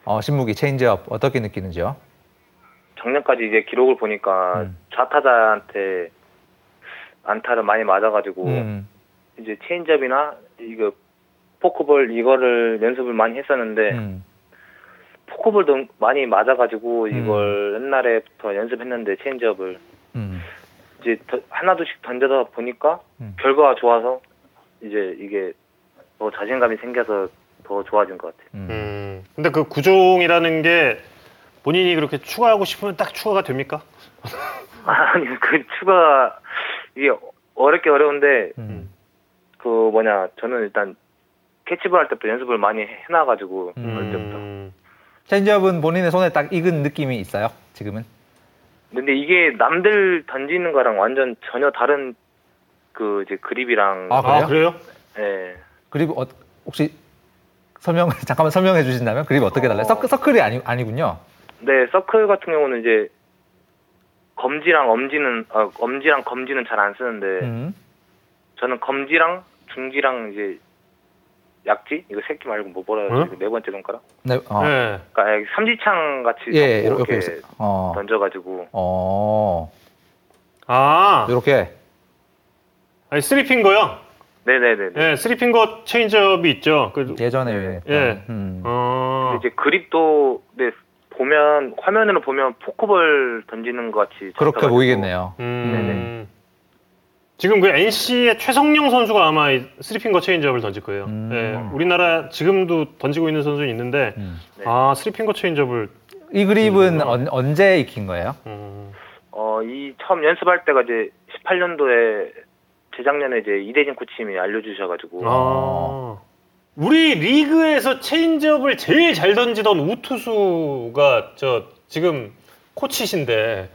어, 신무기 체인지업 어떻게 느끼는지요? 작년까지 이제 기록을 보니까 음. 좌타자한테 안타를 많이 맞아가지고 음, 이제 체인지업이나 이거 포크볼 이거를 연습을 많이 했었는데 음, 포크볼도 많이 맞아가지고 음. 이걸 옛날에부터 연습했는데 체인지업을 음, 이제 더- 하나둘씩 던져다 보니까 음. 결과가 좋아서 이제 이게 더 자신감이 생겨서 더 좋아진 것 같아요. 음. 음. 근데 그 구종이라는 게 본인이 그렇게 추가하고 싶으면 딱 추가가 됩니까? (laughs) 아니 그 추가 이게 어렵게 어려운데 음. 그 뭐냐 저는 일단 캐치볼 할 때부터 연습을 많이 해놔가지고 음. 어릴 때부터. 음. 체인지업은 본인의 손에 딱 익은 느낌이 있어요. 지금은. 근데 이게 남들 던지는 거랑 완전 전혀 다른 그 이제 그립이랑 아, 그래요? 아, 그래요? 예. 그리고 어, 혹시 설명 (laughs) 잠깐만 설명해 주신다면 그립이 어떻게 달라요? 어. 서클, 서클이 아니 아니군요. 네 서클 같은 경우는 이제 검지랑 엄지는 아, 엄지랑 검지는 잘 안 쓰는데 음. 저는 검지랑 중지랑 이제 약지 이거 새끼 말고 뭐 뭐라 응? 네 번째 손가락 네. 어. 네. 그러니까 삼지창 같이 예, 이렇게 이렇게 어. 던져가지고 어. 아, 이렇게 아니 쓰리핑거요? 네네네 예, 쓰리핑거 체인지업이 있죠. 그, 예전에 네. 예. 음. 어, 이제 그립도 네 보면 화면으로 보면 포크볼 던지는 것 같이 그렇게 보이겠네요. 음. 지금 그 NC의 최성영 선수가 아마 이 three-finger 체인지업을 던질 거예요. 음. 예, 우리나라 지금도 던지고 있는 선수는 있는데, 음. 네. 아, three-finger 체인지업을, 이 그립은 음. 언, 언제 익힌 거예요? 음, 어이 처음 연습할 때가 이제 18년도에 재작년에 이제 이대진 코치님이 알려주셔가지고 아. 우리 리그에서 체인지업을 제일 잘 던지던 우투수가 저 지금 코치신데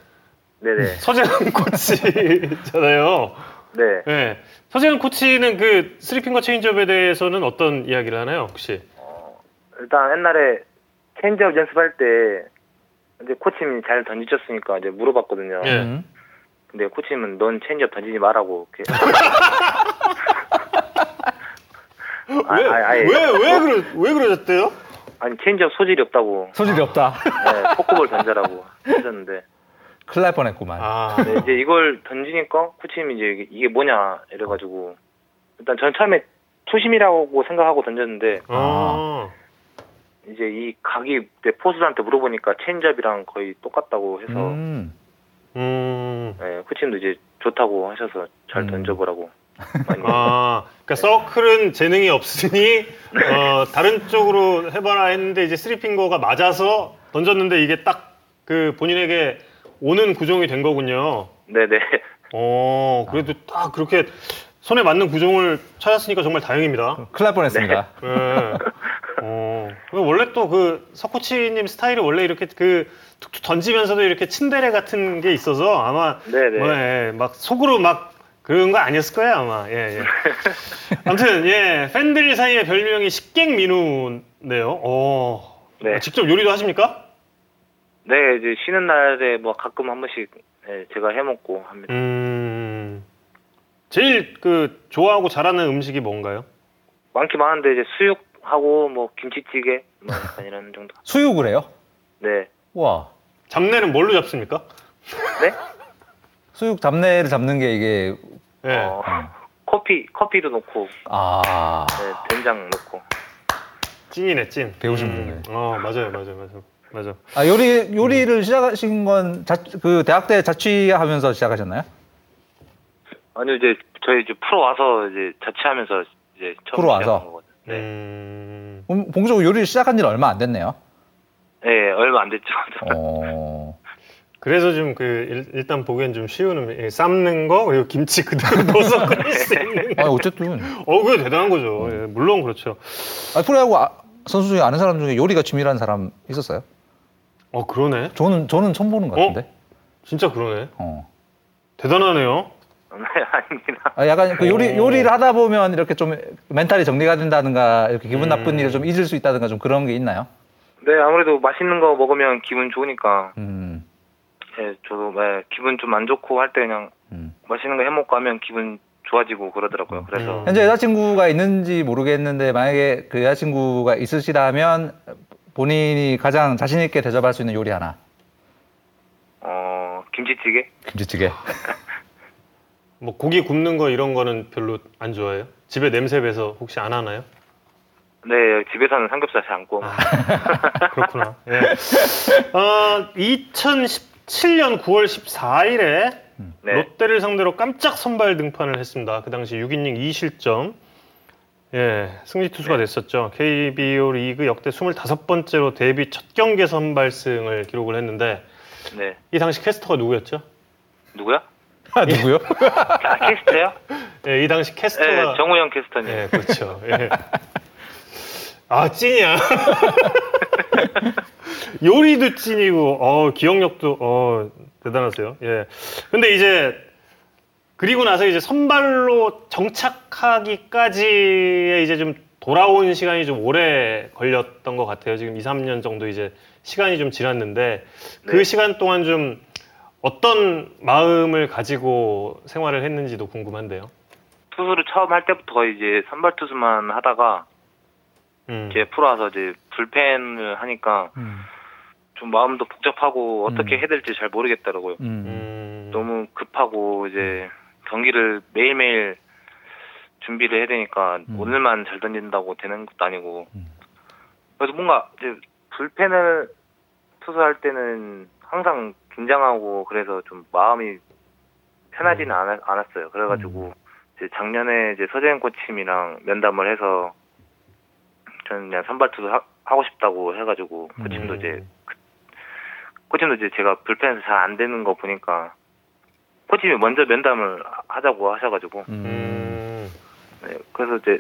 네네 서재응 코치잖아요. 네 네. 서재응 코치는 그 three-finger 체인지업에 대해서는 어떤 이야기를 하나요, 혹시? 어, 일단 옛날에 체인지업 연습할 때 이제 코치님이 잘 던지셨으니까 이제 물어봤거든요. 예. 음. 근데 코치님은 넌 체인지업 던지지 말라고 이렇게 아, (laughs) 왜, 아, 아예. 왜, 왜, 그러, 왜 그러셨대요? 아니 체인지업 소질이 없다고 소질이 없다. 네, 포크볼 던져라고 하셨는데 큰일 날 뻔했구만. 아, 네, 이제 이걸 던지니까 코치님이 이제 이게- 뭐냐 이래가지고 일단 전 처음에 two-seam이라고 생각하고 던졌는데 아. 이제 이 각이 내 포수들한테 물어보니까 체인지업이랑 거의 똑같다고 해서 음. 음. 네, 코치님도 이제 좋다고 하셔서 잘 음. 던져보라고 (laughs) 아, 그러니까 서클은 재능이 없으니 어, 다른 쪽으로 해봐라 했는데 이제 쓰리핑거가 맞아서 던졌는데 이게 딱 그 본인에게 오는 구종이 된 거군요. 네네 어, 그래도 딱 그렇게 손에 맞는 구종을 찾았으니까 정말 다행입니다. 큰일 날 뻔했습니다. 네. 어, 그 원래 또그 서코치님 스타일이 원래 이렇게 그 툭툭 던지면서도 이렇게 친데레 같은 게 있어서 아마 네네 뭐, 예, 막 속으로 막 그런 거 아니었을 거예요 아마. 예, 예. (laughs) 아무튼 예 팬들 사이에 별명이 식객 민우네요. 어, 네. 직접 요리도 하십니까? 네 이제 쉬는 날에 뭐 가끔 한 번씩 네, 제가 해 먹고 합니다 음, 제일 그 좋아하고 잘하는 음식이 뭔가요? 많긴 많은데 이제 수육하고 뭐 김치찌개 뭐 약간 이런 정도 (laughs) 수육을 해요? 네 와. 잡내는 뭘로 잡습니까? 네? (laughs) 수육 잡내를 잡는 게 이게 예. 어, 커피 커피도 넣고 아 네, 된장 넣고 찐이네 찐. 배우신 음. 분이네. 어 맞아요 맞아요 맞아요 맞아. 아, 요리 요리를 시작하신 건 그 대학 때 자취하면서 시작하셨나요? 아니요 이제 저희 이제 프로 와서 이제 자취하면서 이제 처음 프로 와서? 네. 음. 본격적으로 요리를 시작한 지는 얼마 안 됐네요. 네, 얼마 안 됐죠. (laughs) 어. 그래서 좀 그 일단 보기엔 좀 쉬운 음식 예, 삶는 거 그리고 김치 그대로 넣어서 (laughs) 끓일 수 있는. 아니 어쨌든 어 그게 대단한 거죠. 예, 물론 그렇죠. 아, 프로야구 아- 선수 중에 아는 사람 중에 요리가 취미라는 사람 있었어요? 어 그러네. 저는 저는 처음 보는 것 같은데. 진짜 그러네. 어. 대단하네요. 네, 아닙니다. 아, 약간 그 요리 오. 요리를 하다 보면 이렇게 좀 멘탈이 정리가 된다든가 이렇게 기분 음. 나쁜 일을 좀 잊을 수 있다든가 좀 그런 게 있나요? 네, 아무래도 맛있는 거 먹으면 기분 좋으니까 음. 네, 저도 네, 기분 좀 안 좋고 할 때 그냥 음. 맛있는 거 해먹고 하면 기분 좋아지고 그러더라고요. 그래서 음. 현재 여자친구가 있는지 모르겠는데 만약에 그 여자친구가 있으시다면 본인이 가장 자신 있게 대접할 수 있는 요리 하나. 어 김치찌개? 김치찌개. (laughs) 뭐 고기 굽는 거 이런 거는 별로 안 좋아해요? 집에 냄새 배서 혹시 안 하나요? 네, 집에서는 삼겹살 잘 안 구워. 아, 그렇구나. 예. 어, 2017년 9월 14일에 네. 롯데를 상대로 깜짝 선발 등판을 했습니다. 그 당시 6이닝 2실점. 예, 승리 투수가 됐었죠. KBO 리그 역대 25번째로 데뷔 첫 경기 선발승을 기록을 했는데 네. 이 당시 캐스터가 누구였죠? 누구야? (laughs) 아, 누구요? (laughs) 아, 캐스트요? 예, 이 당시 네, 캐스터가 정우영 캐스터님. 예, 그렇죠. 예. (laughs) 아, 찐이야. 요리도 찐이고, 어, 기억력도, 어, 대단하세요. 예. 근데 이제, 그리고 나서 이제 선발로 정착하기까지의 이제 좀 돌아온 시간이 좀 오래 걸렸던 것 같아요. 지금 2, 3년 정도 이제 시간이 좀 지났는데, 그 네. 시간 동안 좀 어떤 마음을 가지고 생활을 했는지도 궁금한데요. 투수를 처음 할 때부터 이제 선발 투수만 하다가 음. 이제 프로 와서 이제 불펜을 하니까 음. 좀 마음도 복잡하고 어떻게 음. 해야 될지 잘 모르겠더라고요. 음. 음. 너무 급하고 이제 경기를 매일매일 준비를 해야 되니까 음. 오늘만 잘 던진다고 되는 것도 아니고 음. 그래서 뭔가 이제 불펜을 투수할 때는 항상 긴장하고 그래서 좀 마음이 편하지는 않, 않았 어요. 그래가지고 이제 작년에 이제 서재현 코치님이랑 면담을 해서 저는 그냥 선발 투수 하, 하고 싶다고 해가지고 코치님도 음. 이제 코치님도 이제 제가 불펜에서 잘 안 되는 거 보니까 코치님이 먼저 면담을 하자고 하셔가지고 음. 음. 네, 그래서 이제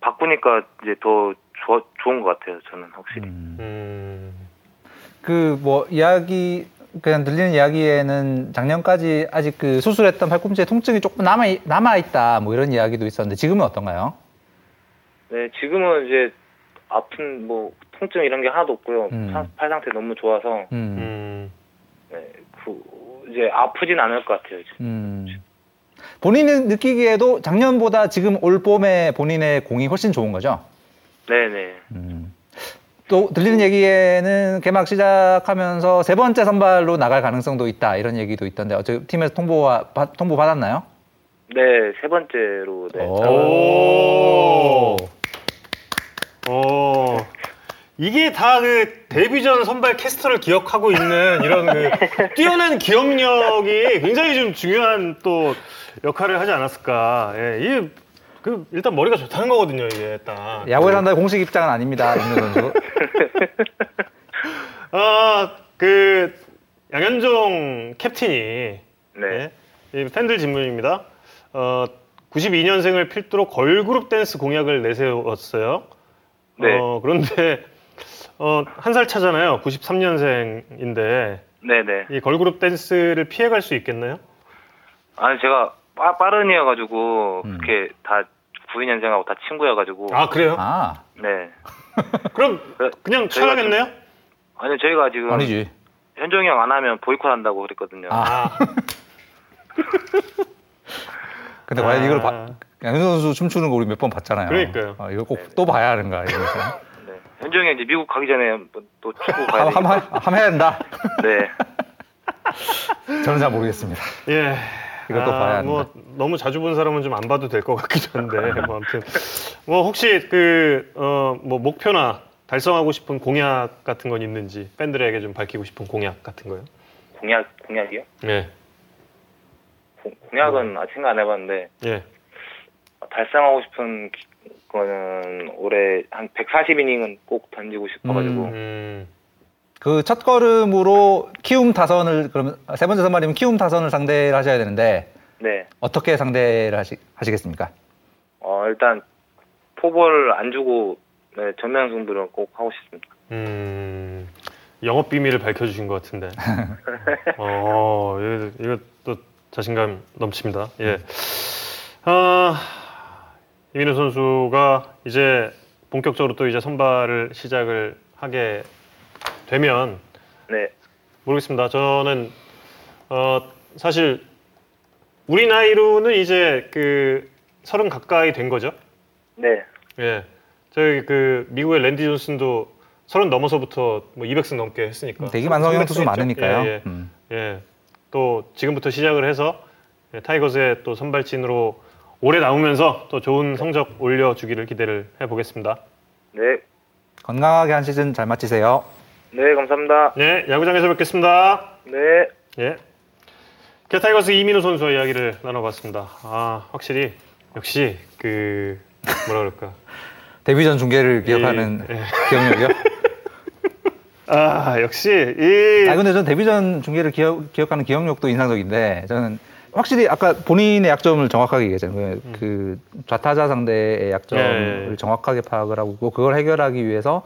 바꾸니까 이제 더 좋아, 좋은 것 같아요. 저는 확실히. 음. 음. 그뭐 이야기 그냥 들리는 이야기에는 작년까지 아직 그 수술했던 팔꿈치에 통증이 조금 남아 남아 있다 뭐 이런 이야기도 있었는데 지금은 어떤가요? 네, 지금은 이제 아픈 뭐 통증 이런 게 하나도 없고요. 음. 사- 팔 상태 너무 좋아서 음. 음. 네, 그 이제 아프진 않을 것 같아요. 지금. 음. 본인이 느끼기에도 작년보다 지금 올 봄에 본인의 공이 훨씬 좋은 거죠? 네, 네. 음. 또 들리는 얘기에는 개막 시작하면서 세 번째 선발로 나갈 가능성도 있다 이런 얘기도 있던데 어째 팀에서 통보와 바- 통보 받았나요? 네, 세 번째로 네. 오. 오. 이게 다 그 데뷔전 선발 캐스터를 기억하고 있는 이런 그 (laughs) 뛰어난 기억력이 굉장히 좀 중요한 또 역할을 하지 않았을까. 예, 이게 그 일단 머리가 좋다는 거거든요, 이게 딱. 야구를 한다는 공식 입장은 아닙니다, 임현 선수. (laughs) 아, 그 양현종 캡틴이 네. 예, 이 팬들 질문입니다. 어, 92년생을 필두로 걸그룹 댄스 공약을 내세웠어요. 네. 어, 그런데 어, 한 살 차잖아요. 93년생인데 네, 네. 이 걸그룹 댄스를 피해갈 수 있겠나요? 아니 제가 빠, 빠른이어가지고 음. 그렇게 다 92년생하고 다 친구여가지고 아 그래요? 아, 네. (laughs) 그럼 그래- 그냥 쳐야겠네요? 아니 저희가 지금 아니지. 현종이 형 안 하면 보이콧 한다고 그랬거든요. 아. 아, (laughs) 근데 과연 아. 이걸 봐, 양현 선수 춤추는 거 우리 몇 번 봤잖아요. 그러니까요. 아, 이거 꼭 또 봐야 하는가. 네. 현종이 형 이제 미국 가기 전에 뭐또 축구 가야 되니까. 함, 함 해야 된다. (laughs) 네. (laughs) 저는 잘 모르겠습니다. 예. 이것도 봐야 합니다. 뭐 너무 자주 본 사람은 좀 안 봐도 될 것 같기도 한데 (laughs) 뭐 아무튼 뭐 혹시 그 어 뭐 목표나 달성하고 싶은 공약 같은 건 있는지 팬들에게 좀 밝히고 싶은 공약 같은 거요. 공약 공약이요? 예. 공, 공약은 아직 생각 안 해봤는데 예. 달성하고 싶은 기- 거는 올해 한 140이닝은 꼭 던지고 싶어가지고 음. 그 첫 걸음으로 키움 타선을 그러면 세 번째 선발이면 키움 타선을 상대를 하셔야 되는데 네. 어떻게 상대를 하시, 하시겠습니까? 어 일단 포볼 안 주고 네, 전면 승부를 꼭 하고 싶습니다. 음. 영업 비밀을 밝혀주신 것 같은데. (laughs) 어, 이거, 이거 또 자신감 넘칩니다. 예. 아, 이민우 선수가 이제 본격적으로 또 이제 선발을 시작을 하게 되면 네. 모르겠습니다. 저는 어, 사실 우리 나이로는 이제 그 서른 가까이 된 거죠. 네. 예. 저희 그 미국의 랜디 존슨도 서른 넘어서부터 뭐 200승 넘게 했으니까. 되게 만성형 투수 300승 했죠. 많으니까요. 예, 예. 음. 예. 또 지금부터 시작을 해서 예, 타이거즈의 또 선발진으로 오래 남으면서 또 좋은 성적 올려주기를 기대를 해보겠습니다. 네. 건강하게 한 시즌 잘 마치세요. 네, 감사합니다. 네, 야구장에서 뵙겠습니다. 네. 예. 기아 타이거스 이민우 선수와 이야기를 나눠봤습니다. 아, 확실히 역시 그 뭐라 그럴까. (laughs) 데뷔전 중계를 기억하는 예. (laughs) 기억력이요? 아, 역시 이 아 근데 전 데뷔전 중계를 기억, 기억하는 기억력도 인상적인데 저는 확실히 아까 본인의 약점을 정확하게 얘기했잖아요. 그- 그 좌타자 상대의 약점을 예. 정확하게 파악을 하고 그걸 해결하기 위해서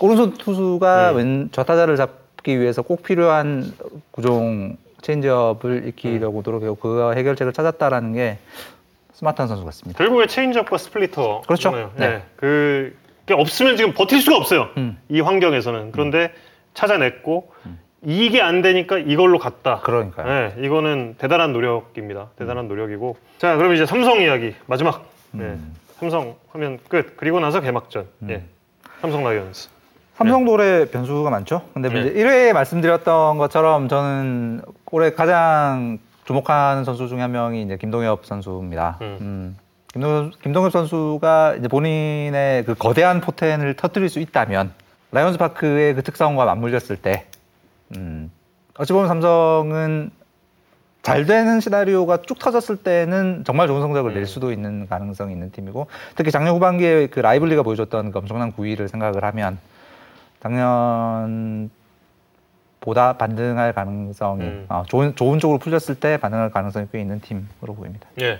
오른손 투수가 음. 왼 좌타자를 잡기 위해서 꼭 필요한 구종 체인지업을 익히려고 노력하고 그 해결책을 찾았다라는 게 스마트한 선수 같습니다. 결국에 체인지업과 splitter. 그렇죠. 잖아요. 네. 예. 그게 없으면 지금 버틸 수가 없어요. 음. 이 환경에서는. 그런데 찾아냈고 이게 안 되니까 이걸로 갔다. 그러니까요. 네, 이거는 대단한 노력입니다. 대단한 노력이고. 자, 그럼 이제 삼성 이야기 마지막. 네, 음. 삼성 하면 끝. 그리고 나서 개막전. 예. 삼성 라이온즈. 삼성돌의 변수가 많죠. 근데 네. 이제 1회에 말씀드렸던 것처럼 저는 올해 가장 주목하는 선수 중에 한 명이 이제 김동엽 선수입니다. 음. 음. 김동엽, 김동엽 선수가 이제 본인의 그 거대한 포텐을 터뜨릴 수 있다면 라이온즈 파크의 그 특성과 맞물렸을 때, 음, 어찌 보면 삼성은 잘 되는 시나리오가 쭉 터졌을 때는 정말 좋은 성적을 음. 낼 수도 있는 가능성이 있는 팀이고 특히 작년 후반기에 그 라이블리가 보여줬던 그 엄청난 구위를 생각을 하면 작년보다 반등할 가능성이 음. 어, 좋은 좋은 쪽으로 풀렸을 때 반등할 가능성이 꽤 있는 팀으로 보입니다. 예.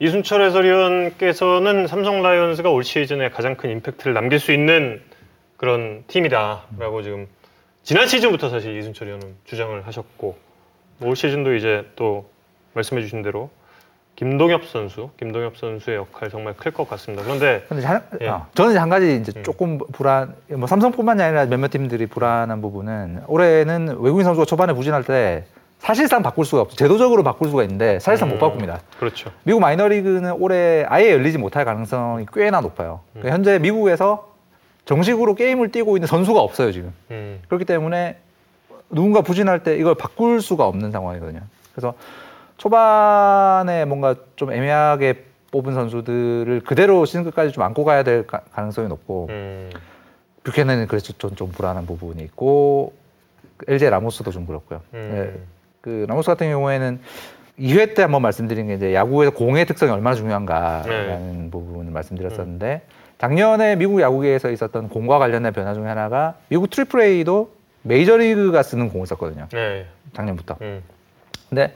이순철 해설위원께서는 삼성 라이온즈가 올 시즌에 가장 큰 임팩트를 남길 수 있는 그런 팀이다라고 지금 지난 시즌부터 사실 이순철 위원은 주장을 하셨고 뭐올 시즌도 이제 또 말씀해 주신 대로 김동엽 선수, 김동엽 선수의 역할 정말 클 것 같습니다. 그런데 자- 예. 어, 저는 한 가지 이제 음. 조금 불안, 뭐 삼성뿐만이 아니라 몇몇 팀들이 불안한 부분은 올해는 외국인 선수가 초반에 부진할 때 사실상 바꿀 수가 없죠. 제도적으로 바꿀 수가 있는데 사실상 음. 못 바꿉니다. 그렇죠. 미국 마이너리그는 올해 아예 열리지 못할 가능성이 꽤나 높아요. 음. 그러니까 현재 미국에서 정식으로 게임을 뛰고 있는 선수가 없어요 지금. 음, 그렇기 때문에 누군가 부진할 때 이걸 바꿀 수가 없는 상황이거든요. 그래서 초반에 뭔가 좀 애매하게 뽑은 선수들을 그대로 시즌 끝까지 좀 안고 가야 될 가, 가능성이 높고 음, 뷰캐넨은 그래서 좀, 좀 불안한 부분이 있고 LG 라모스도 좀 그렇고요. 음. 네, 그 라모스 같은 경우에는 2회 때 한번 말씀드린 게 이제 야구에서 공의 특성이 얼마나 중요한가라는 네. 부분을 말씀드렸었는데 작년에 미국 야구계에서 있었던 공과 관련된 변화 중에 하나가 미국 Triple A도 메이저리그가 쓰는 공을 썼거든요. 네, 작년부터. 음, 근데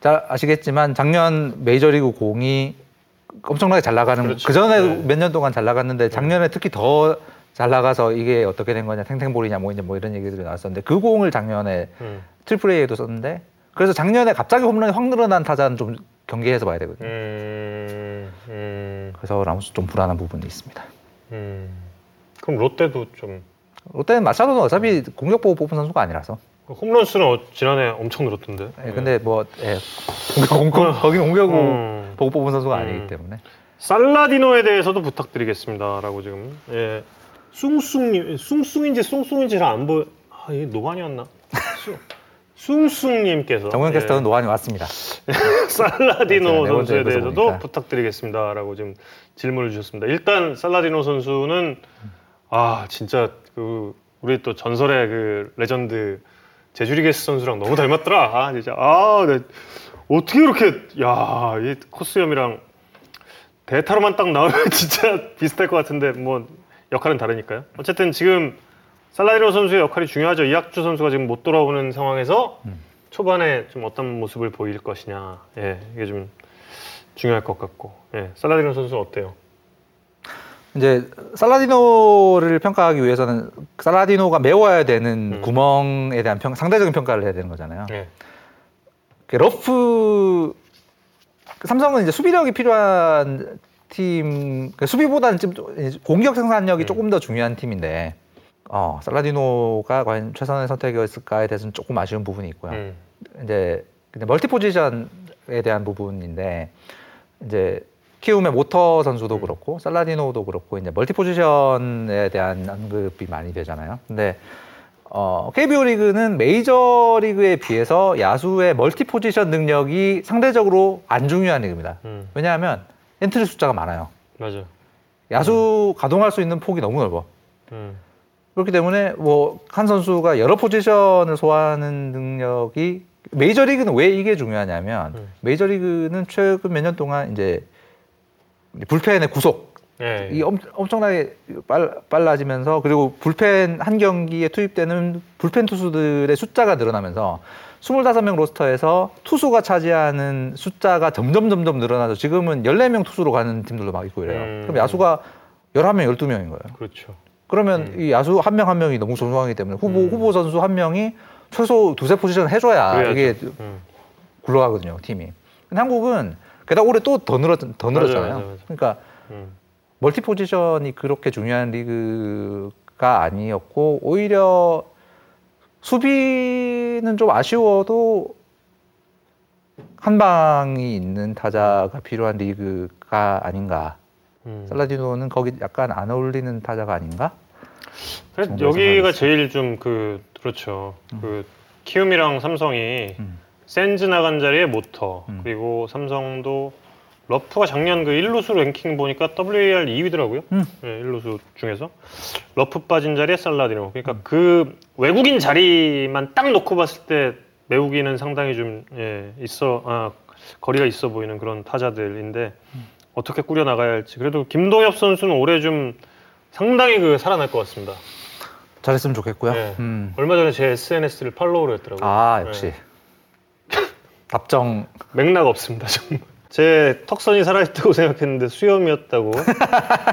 잘 아시겠지만 작년 메이저리그 공이 엄청나게 잘 나가는 그렇죠. 그 전에 네. 몇년 동안 잘 나갔는데 작년에 특히 더 잘 나가서 이게 어떻게 된 거냐 탱탱볼이냐 뭐 이제 뭐 이런 얘기들이 나왔었는데 그 공을 작년에 음, Triple A에도 썼는데 그래서 작년에 갑자기 홈런이 확 늘어난 타자는 좀 경계해서 봐야 되거든요. 음, 음, 그래서 라모스 좀 불안한 부분이 있습니다. 음. 그럼 롯데도 좀 롯데는 마차도는 어차피 공격 보고 뽑은 선수가 아니라서. 홈런 수는 어- 지난해 엄청 늘었던데. 예, 근데 뭐 예, 공격, 공격 거기 공격으로 음. 보고 뽑은 선수가 음. 아니기 때문에. 살라디노에 대해서도 부탁드리겠습니다라고 지금 예 숭숭님 숭숭인지 숭숭인지 잘 안 보여 아 이게 노안이었나 (laughs) 숭- 숭숭님께서 정우영 예, 캐스터는 노안이 왔습니다. (laughs) 살라디노 네 번째 선수에 대해서도 보니까. 부탁드리겠습니다라고 지금 질문을 주셨습니다. 일단 살라디노 선수는 아 진짜 그 우리 또 전설의 그 레전드 제주리게스 선수랑 너무 닮았더라. 아 진짜 아 네. 어떻게 이렇게 야 이 코스염이랑 대타로만 딱 나오면 (laughs) 진짜 비슷할 것 같은데 뭐 역할은 다르니까요. 어쨌든 지금 살라디노 선수의 역할이 중요하죠. 이학주 선수가 지금 못 돌아오는 상황에서 음. 초반에 좀 어떤 모습을 보일 것이냐. 예, 이게 좀 중요할 것 같고. 예, 살라디노 선수 어때요? 이제 살라디노를 평가하기 위해서는 살라디노가 메워야 되는 음. 구멍에 대한 평, 상대적인 평가를 해야 되는 거잖아요. 예, 그 러프 그 삼성은 이제 수비력이 필요한 팀그 수비보다는 좀 공격 생산력이 음. 조금 더 중요한 팀인데 어, 살라디노가 과연 최선의 선택이었을까에 대해서는 조금 아쉬운 부분이 있고요. 음, 이제 근데 멀티 포지션에 대한 부분인데 이제 키움의 모터 선수도 음. 그렇고 살라디노도 그렇고 이제 멀티 포지션에 대한 언급이 많이 되잖아요. 근데 어, KBO 리그는 메이저 리그에 비해서 야수의 멀티 포지션 능력이 상대적으로 안 중요한 리그입니다. 음, 왜냐하면 엔트리 숫자가 많아요. 맞아. 야수 가동할 수 있는 폭이 너무 넓어. 음, 그렇기 때문에 뭐 한 선수가 여러 포지션을 소화하는 능력이 메이저 리그는 왜 이게 중요하냐면 음. 메이저 리그는 최근 몇 년 동안 이제 불펜의 구속 예, 이 엄, 엄청나게 빨, 빨라지면서 그리고 불펜 한 경기에 투입되는 불펜 투수들의 숫자가 늘어나면서 25명 로스터에서 투수가 차지하는 숫자가 점점 점점 늘어나서 지금은 14명 투수로 가는 팀들도 막 있고 이래요. 음. 그럼 야수가 11명, 12명인 거예요. 그렇죠. 그러면 음. 이 야수 한 명 한 명이 너무 소중하기 때문에 후보 음. 후보 선수 한 명이 최소 두세 포지션 해줘야 그래야죠. 이게 음, 굴러가거든요 팀이. 근데 한국은 게다가 올해 또 더 늘었 더 늘었잖아요. 맞아요, 맞아요. 그러니까 음, 멀티 포지션이 그렇게 중요한 리그가 아니었고 오히려 수비는 좀 아쉬워도 한 방이 있는 타자가 필요한 리그가 아닌가. 음. 살라디노는 거기 약간 안 어울리는 타자가 아닌가? 정도의 여기가 제일 좀 그 그렇죠. 그 키움이랑 삼성이 음. 센즈 나간 자리에 모터 음. 그리고 삼성도 러프가 작년 그 1루수 랭킹 보니까 WAR 2위더라고요. 음. 예, 1루수 중에서 러프 빠진 자리에 살라디노. 그러니까 음. 그 외국인 자리만 딱 놓고 봤을 때 메우기는 상당히 좀 예, 있어 아, 거리가 있어 보이는 그런 타자들인데 음. 어떻게 꾸려 나가야 할지. 그래도 김동엽 선수는 올해 좀 상당히 그 살아날 것 같습니다. 잘했으면 좋겠고요. 네. 음. 얼마 전에 제 SNS를 팔로우를 했더라고요. 아 역시 네. 답정 맥락 없습니다 정말. 제 턱선이 살아있다고 (laughs) 생각했는데 수염이었다고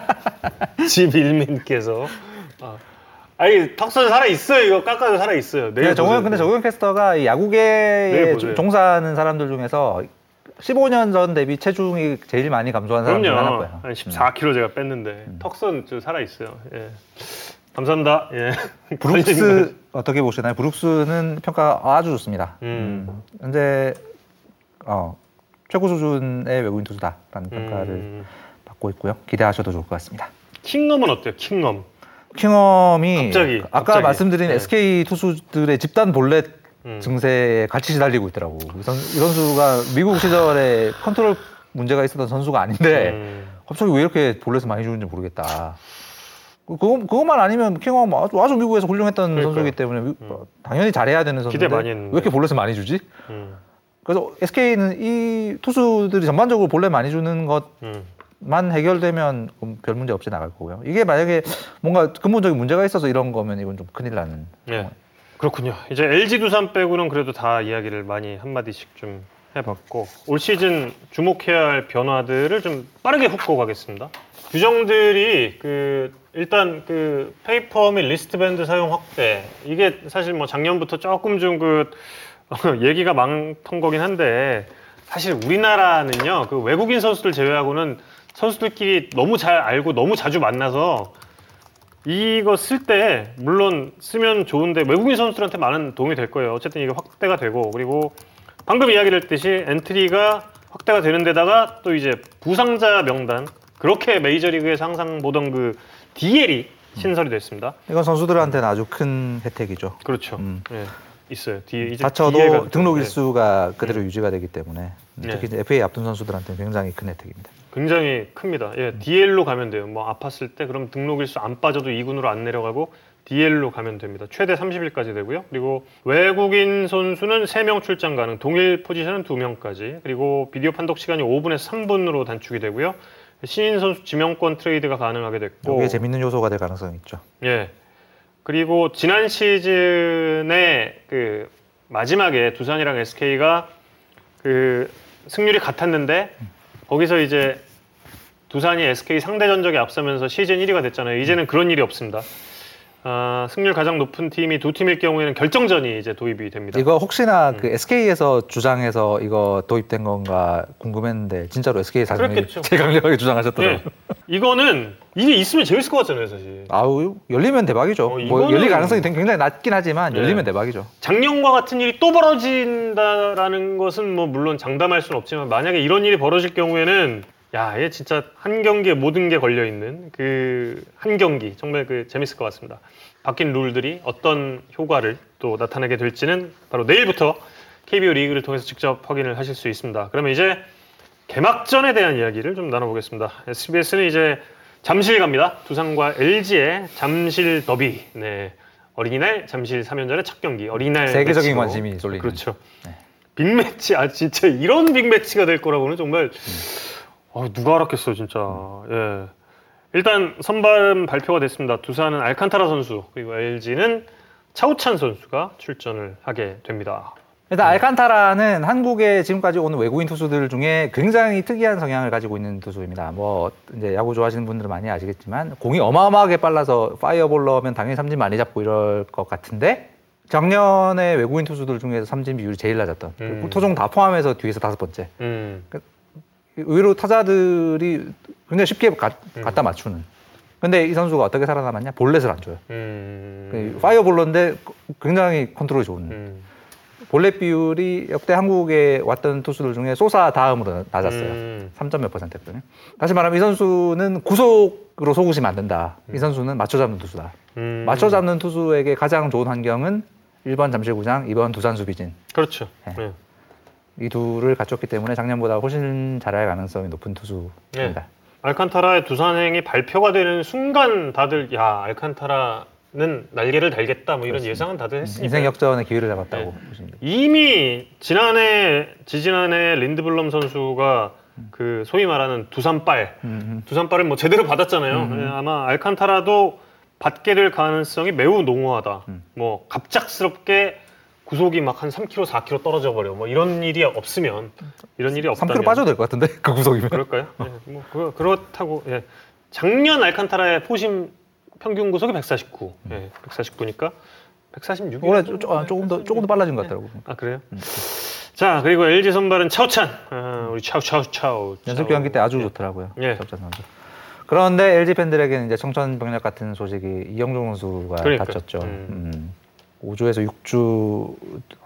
(laughs) 집 일민께서 아. 아니 턱선 살아 있어요 이거 깎아도 살아 있어요. 네, 정우영 근데 정우영 캐스터가 야구계에 보세요. 종사하는 사람들 중에서 15년 전 대비 체중이 제일 많이 감소한 사람 중. 하나고요. 한 14kg 제가 뺐는데 턱선 좀 살아 있어요. 예. 감사합니다. 예. (laughs) 브룩스 어떻게 보시나요? 브룩스는 평가 아주 좋습니다. 음. 음, 현재 어, 최고 수준의 외국인 투수다라는 평가를 음. 받고 있고요. 기대하셔도 좋을 것 같습니다. 킹엄은 어때요? 킹엄. 킹엄이 갑자기, 아까 갑자기. 말씀드린 네. SK 투수들의 집단 볼넷 음. 증세에 같이 시달리고 있더라고. 이, 선, 이 선수가 미국 시절에 컨트롤 문제가 있었던 선수가 아닌데 음. 갑자기 왜 이렇게 볼넷을 많이 주는지 모르겠다. 그거, 그것만 아니면 킹엄 아주, 아주 미국에서 훌륭했던 그러니까요. 선수이기 때문에 미- 음. 어, 당연히 잘해야 되는 선수인데 기대 많이 왜. 이렇게 볼넷을 많이 주지? 음. 그래서 SK는 이 투수들이 전반적으로 볼넷 많이 주는 것만 음. 해결되면 별 문제 없이 나갈 거고요. 이게 만약에 뭔가 근본적인 문제가 있어서 이런 거면 이건 좀 큰일 나는. 네. 그렇군요. 이제 LG 두산 빼고는 그래도 다 이야기를 많이 한 마디씩 좀 해봤고 올 시즌 주목해야 할 변화들을 좀 빠르게 훑고 가겠습니다. 규정들이 그 일단 그 paper 및 wristband 사용 확대 이게 사실 뭐 작년부터 조금 좀 그 (laughs) 얘기가 많던 거긴 한데 사실 우리나라는요 그 외국인 선수들 제외하고는 선수들끼리 너무 잘 알고 너무 자주 만나서 이거 쓸 때 물론 쓰면 좋은데 외국인 선수들한테 많은 도움이 될 거예요. 어쨌든 이게 확대가 되고 그리고 방금 이야기를 했듯이 엔트리가 확대가 되는 데다가 또 이제 부상자 명단 그렇게 메이저리그에서 항상 보던 그 DL이 신설이 됐습니다. 이건 선수들한테는 아주 큰 혜택이죠. 그렇죠. 음. 예. 있어요. 뒤에 이제 다쳐도 등록 네. 일수가 그대로 유지가 되기 때문에 네. 특히 이제 FA 앞둔 선수들한테는 굉장히 큰 혜택입니다. 굉장히 큽니다. 예, DL로 가면 돼요. 뭐 아팠을 때 그럼 등록 일수 안 빠져도 2군으로 안 내려가고 DL로 가면 됩니다. 최대 30일까지 되고요. 그리고 외국인 선수는 3명 출장 가능, 동일 포지션은 2명까지. 그리고 비디오 판독 시간이 5분에서 3분으로 단축이 되고요. 신인 선수 지명권 트레이드가 가능하게 됐고 이게 재밌는 요소가 될 가능성이 있죠. 예. 그리고 지난 시즌에 그 마지막에 두산이랑 SK가 그 승률이 같았는데 거기서 이제 두산이 SK 상대 전적에 앞서면서 시즌 1위가 됐잖아요. 이제는 그런 일이 없습니다. 아, 승률 가장 높은 팀이 두 팀일 경우에는 결정전이 이제 도입이 됩니다. 이거 혹시나 음. 그 SK에서 주장해서 이거 도입된 건가 궁금했는데 진짜로 SK 사장님이. 제일 강력하게 주장하셨더라고요. 예. 이거는 이게 있으면 재밌을 것 같잖아요, 사실. 아우 열리면 대박이죠. 어, 뭐 열릴 가능성이 굉장히 낮긴 하지만 네. 열리면 대박이죠. 작년과 같은 일이 또 벌어진다라는 것은 뭐 물론 장담할 수는 없지만 만약에 이런 일이 벌어질 경우에는 야, 얘 진짜 한 경기에 모든 게 걸려 있는 그 한 경기 정말 그 재밌을 것 같습니다. 바뀐 룰들이 어떤 효과를 또 나타내게 될지는 바로 내일부터 KBO 리그를 통해서 직접 확인을 하실 수 있습니다. 그러면 이제 개막전에 대한 이야기를 좀 나눠보겠습니다. SBS는 이제 잠실 갑니다. 두산과 LG의 잠실 더비. 네. 어린이날 잠실 3연전의 첫 경기. 어린이날 세계적인 매치로. 관심이 쏠리는. 그렇죠. 네. 빅매치. 아 진짜 이런 빅매치가 될 거라고는 정말 음. 어, 누가 알았겠어요, 진짜. 예. 일단 선발 발표가 됐습니다. 두산은 알칸타라 선수 그리고 LG는 차우찬 선수가 출전을 하게 됩니다. 일단 알칸타라는 한국에 지금까지 오는 외국인 투수들 중에 굉장히 특이한 성향을 가지고 있는 투수입니다. 뭐 이제 야구 좋아하시는 분들은 많이 아시겠지만 공이 어마어마하게 빨라서 fireballer면 당연히 삼진 많이 잡고 이럴 것 같은데 작년에 외국인 투수들 중에서 삼진 비율이 제일 낮았던 음. 토종 다 포함해서 뒤에서 다섯 번째. 음. 의외로 타자들이 굉장히 쉽게 가- 음. 갖다 맞추는. 근데 이 선수가 어떻게 살아남았냐? 볼넷을 안 줘요. 음. 그 fireballer인데 굉장히 컨트롤이 좋은. 음. 볼넷 비율이 역대 한국에 왔던 투수들 중에 소사 다음으로 낮았어요. 음. 3. 몇 퍼센트였거든요. 다시 말하면 이 선수는 구속으로 속으시면 안 된다. 이 선수는 맞춰 잡는 투수다. 음. 맞춰 잡는 투수에게 가장 좋은 환경은 1번 잠실구장, 2번 두산 수비진. 그렇죠. 네. 예. 이 둘을 갖췄기 때문에 작년보다 훨씬 잘할 가능성이 높은 투수입니다. 알칸타라의 두산행이 발표가 되는 순간 다들 야 알칸타라는 날개를 달겠다 뭐 이런 예상은 다들 했으니까 인생 역전의 기회를 잡았다고 네. 돼요. 이미 지난해 지지난해 린드블럼 선수가 그 소위 말하는 두산빨 음, 두산빨을 뭐 제대로 받았잖아요. 음. 예, 아마 알칸타라도 받게 될 가능성이 매우 농후하다. 음. 뭐 갑작스럽게 구속이 막 한 3km, 4km 떨어져 버려. 뭐 이런 일이 없으면 이런 일이 음. 없다면 3kg 빠져도 될 것 같은데 그 구속이면. 그럴까요? 예, 뭐 그, 그렇다고 예. 작년 알칸타라의 포심 평균 구속이 149. 예, 149니까 146. 올해 조, 조, 아, 조금 더 조금 더 빨라진 것 같더라고. 아 그래요? 자 그리고 LG 선발은 차우찬. 아, 우리 차우 차우 차우. 연습 경기 때 아주 좋더라고요. 예. 접전 선수. 그런데 LG 팬들에게는 이제 청천벽력 같은 소식이 이영종 선수가 그러니까요. 다쳤죠. 음. 음. 5주에서 6주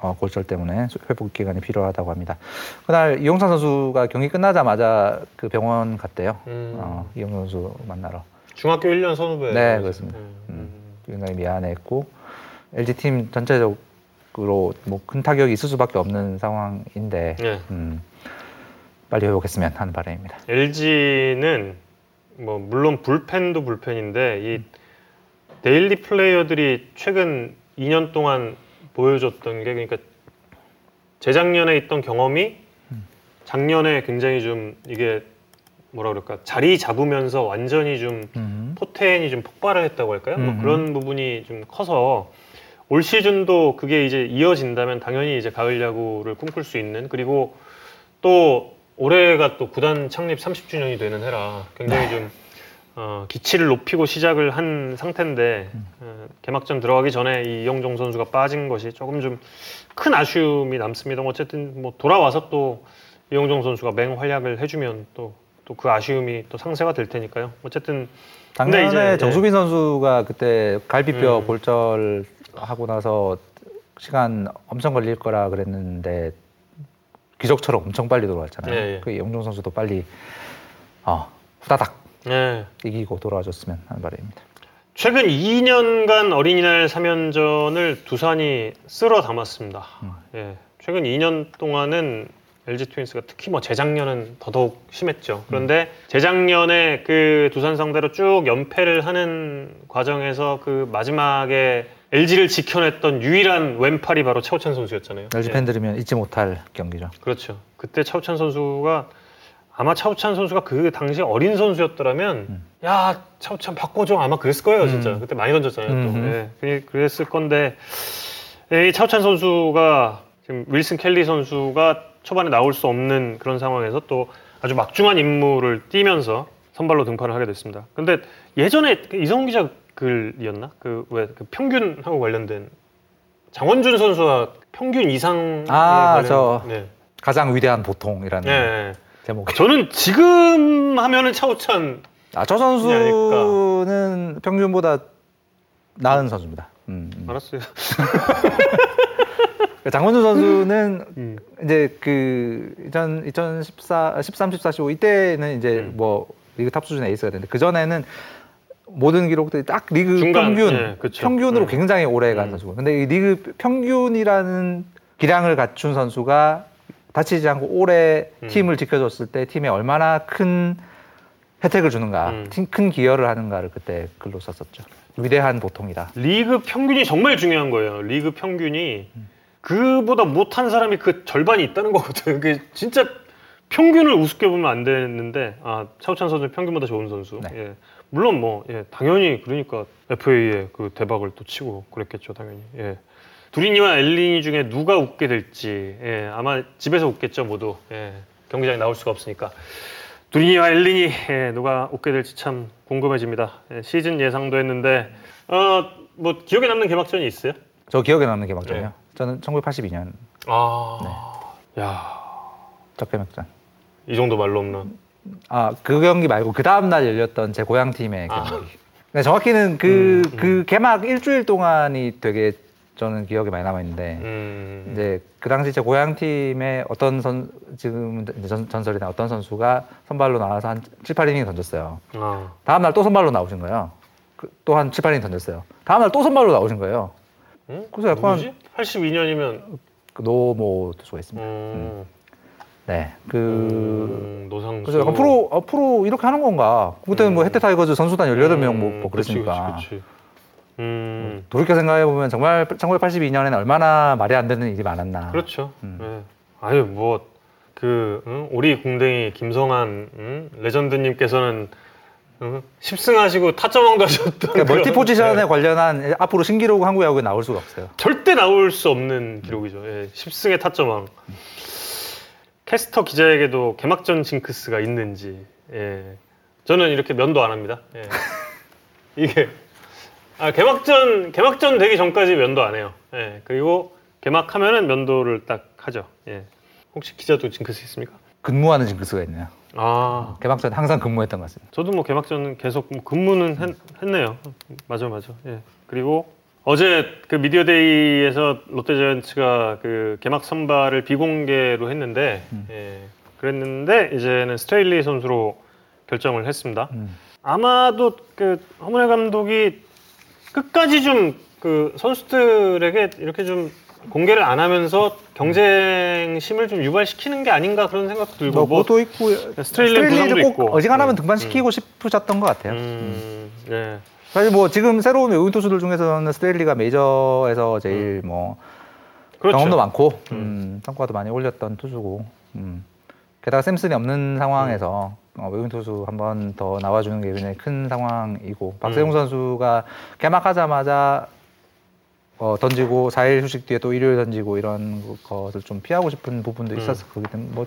어, 골절 때문에 회복 기간이 필요하다고 합니다. 그날 이용찬 선수가 경기 끝나자마자 그 병원 갔대요. 음. 어, 이영종 선수 만나러. 중학교 1년 선후배. 네, 그렇습니다. 음. 음. 굉장히 미안했고 LG 팀 전체적으로 뭐 큰 타격이 있을 수밖에 없는 상황인데 예. 음, 빨리 회복했으면 하는 바람입니다. LG는 뭐 물론 불펜도 불펜인데 이 daily player들이 최근 2년 동안 보여줬던 게 그러니까 재작년에 있던 경험이 작년에 굉장히 좀 이게 뭐라 그럴까 자리 잡으면서 완전히 좀 음. 포텐이 좀 폭발을 했다고 할까요? 뭐 음. 그런 부분이 좀 커서 올 시즌도 그게 이제 이어진다면 당연히 이제 가을 야구를 꿈꿀 수 있는 그리고 또 올해가 또 구단 창립 30주년이 되는 해라 굉장히 좀 어, 기치를 높이고 시작을 한 상태인데 어, 개막전 들어가기 전에 이 이영종 선수가 빠진 것이 조금 좀 큰 아쉬움이 남습니다. 어쨌든 뭐 돌아와서 또 이영종 선수가 맹활약을 해주면 또 또 그 아쉬움이 또 상쇄가 될 테니까요. 어쨌든 작년에 이제, 예. 정수빈 선수가 그때 갈비뼈 음. 골절 하고 나서 시간 엄청 걸릴 거라 그랬는데 기적처럼 엄청 빨리 돌아왔잖아요. 예, 예. 그 영종 선수도 빨리 어, 후다닥 예. 이기고 돌아와줬으면 하는 바람입니다. 최근 2년간 어린이날 3연전을 두산이 쓸어 담았습니다. 음. 예, 최근 2년 동안은 LG 트윈스가 특히 뭐 재작년은 더더욱 심했죠. 그런데 재작년에 그 두산 상대로 쭉 연패를 하는 과정에서 그 마지막에 LG를 지켜냈던 유일한 왼팔이 바로 차우찬 선수였잖아요. LG 예. 팬들이면 잊지 못할 경기죠. 그렇죠. 그때 차우찬 선수가 아마 차우찬 선수가 그 당시 어린 선수였더라면 음. 야 차우찬 바꿔줘 아마 그랬을 거예요 진짜 음. 그때 많이 던졌잖아요 또. 예, 그- 그랬을 건데 예, 이 차우찬 선수가 지금 윌슨 켈리 선수가 초반에 나올 수 없는 그런 상황에서 또 아주 막중한 임무를 띠면서 선발로 등판을 하게 됐습니다. 근데 예전에 그 이성훈 기자 글이었나 그왜그 평균하고 관련된 장원준 선수와 평균 이상 아, 저- 네. 가장 위대한 보통이라는 네. 제목. 저는 지금 하면은 차우찬 아, 저 선수는 평균보다 나은 선수입니다. 음, 음. 알았어요. (laughs) 장원준 선수는 음. 이제 그 2000, 2014, 13, 14, 15 이때는 이제 음. 뭐 리그 top 수준의 에이스가 됐는데 그 전에는 모든 기록들이 딱 리그 중간, 평균 예. 평균으로 음. 굉장히 오래 간 음. 선수고 근데 이 리그 평균이라는 기량을 갖춘 선수가 다치지 않고 오래 음. 팀을 지켜줬을 때 팀에 얼마나 큰 혜택을 주는가, 음. 팀- 큰 기여를 하는가를 그때 글로 썼었죠. 위대한 보통이다. 리그 평균이 정말 중요한 거예요. 리그 평균이 그보다 못한 사람이 그 절반이 있다는 거거든. 그게 진짜 평균을 우습게 보면 안 되는데 아 차우찬 선수 는 평균보다 좋은 선수. 네. 예. 물론 뭐 예, 당연히 그러니까 FA의 그 대박을 또 치고 그랬겠죠 당연히. 예. 두리니와 엘리니 중에 누가 웃게 될지 예, 아마 집에서 웃겠죠 모두 예, 경기장에 나올 수가 없으니까 두리니와 엘리니 예, 누가 웃게 될지 참 궁금해집니다. 예, 시즌 예상도 했는데 어, 뭐 기억에 남는 개막전이 있어요? 저 기억에 남는 개막전이요. 네. 저는 1982년 아, 야, 첫 개막전. 이 정도 말로 없나? 아, 그 경기 말고 그 다음 날 열렸던 제 고향 팀의 아. 경기. 근데 정확히는 그, 음, 음. 그 개막 일주일 동안이 되게 저는 기억에 많이 남아 있는데, 음, 이제 그 당시 제 고향 팀의 어떤 선, 지금 전, 전설이나 어떤 선수가 선발로 나와서 한 7, 8이닝 던졌어요. 아, 다음 날 또 선발로 나오신 거예요. 또한 7, 8이닝 던졌어요. 다음 날 또 선발로 나오신 거예요. 응? 그래서 약간- 누구지? 82년이면 그 노모 투수가 있습니다. 음, 네. 그, 음, 노상수. 그래서 약간 프로, 앞으로 이렇게 하는 건가? 그때는 뭐 음. 해태 타이거즈 선수단 18명 음, 뭐, 뭐 그치, 그랬으니까. 그치, 그치. 음, 돌이켜 생각해 보면 정말 1982년에는 얼마나 말이 안 되는 일이 많았나. 그렇죠. 음. 예. 아유 뭐. 그 응? 우리 궁뎅이 김성한 응? 레전드님께서는 응? 10승하시고 타점왕도 하셨던 그러니까 멀티 포지션에 예. 관련한 앞으로 신기록 한국 야구에 나올 수가 없어요. 절대 나올 수 없는 기록이죠. 예, 10승의 타점왕. 캐스터 기자에게도 개막전 징크스가 있는지. 예. 저는 이렇게 면도 안 합니다. 예. (laughs) 이게 아, 개막전 개막전 되기 전까지 면도 안 해요. 예. 그리고 개막하면은 면도를 딱 하죠. 예. 혹시 기자도 징크스 있습니까? 근무하는 징크스가 있네요. 아, 개막전 항상 근무했던 것 같습니다. 저도 뭐 개막전은 계속 뭐 근무는 했, 했네요. 맞아, 맞아. 예. 그리고 어제 그 미디어데이에서 롯데자이언츠가 그 개막 선발을 비공개로 했는데, 음. 예. 그랬는데 이제는 스트레일리 선수로 결정을 했습니다. 음. 아마도 그 허문회 감독이 끝까지 좀 그 선수들에게 이렇게 좀 공개를 안 하면서 경쟁심을 좀 유발시키는 게 아닌가 그런 생각도 들고 뭐뭐 그것도 있고 스트레일리 부상도 꼭 있고. 어지간하면 음, 등반시키고 싶으셨던 것 같아요. 음, 네. 사실 뭐 지금 새로운 외국인 투수들 중에서는 스트레일리가 메이저에서 제일 뭐 그렇죠. 경험도 많고 음. 음, 성과도 많이 올렸던 투수고 음. 게다가 샘슨이 없는 상황에서 음. 어, 외국인 투수 한 번 더 나와주는 게 굉장히 큰 상황이고 박세웅 음. 선수가 개막하자마자 어, 던지고 4일 휴식 뒤에 또 일요일 던지고 이런 것을 좀 피하고 싶은 부분도 음. 있어서 거기 때문에 뭐,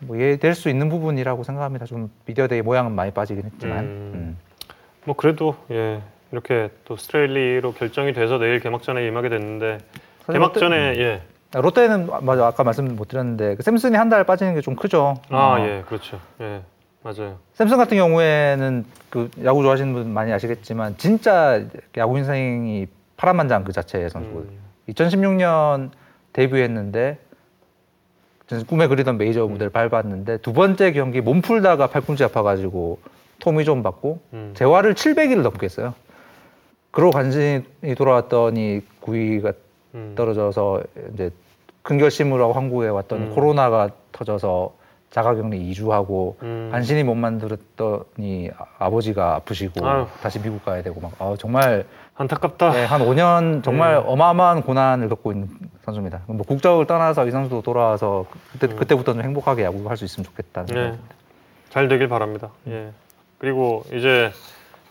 뭐 이해될 수 있는 부분이라고 생각합니다. 좀 미디어데이 모양은 많이 빠지긴 했지만 음. 음. 뭐 그래도 예 이렇게 또 스트레일리로 결정이 돼서 내일 개막전에 임하게 됐는데 개막전에 예. 롯데는 맞아 아까 말씀 못 드렸는데 그 샘슨이 한 달 빠지는 게 좀 크죠. 아 어. 예, 그렇죠. 예, 맞아요. 샘슨 같은 경우에는 그 야구 좋아하시는 분 많이 아시겠지만 진짜 야구 인생이 파란만장 그 자체의 선수거든요. 음, 2016년 데뷔했는데 꿈에 그리던 메이저 무대를 밟았는데 두 번째 경기 몸 풀다가 팔꿈치 아파가지고 토미 좀 받고 음. 재활을 700일을 넘게 했어요. 그러고 관심이 돌아왔더니 구위가 음. 떨어져서 이제 하고 한국에 왔더니 음. 코로나가 터져서 자가격리 이주하고 음. 간신히 못 만들었더니 아- 아버지가 아프시고 아유. 다시 미국 가야 되고 막 아, 정말 안타깝다. 네, 한 5년 정말 네. 어마어마한 고난을 겪고 있는 선수입니다. 뭐 국적을 떠나서 이 선수도 돌아와서 그때 음. 그때부터 좀 행복하게 야구할 수 있으면 좋겠다는 네. 생각이 잘 되길 바랍니다. 예. 그리고 이제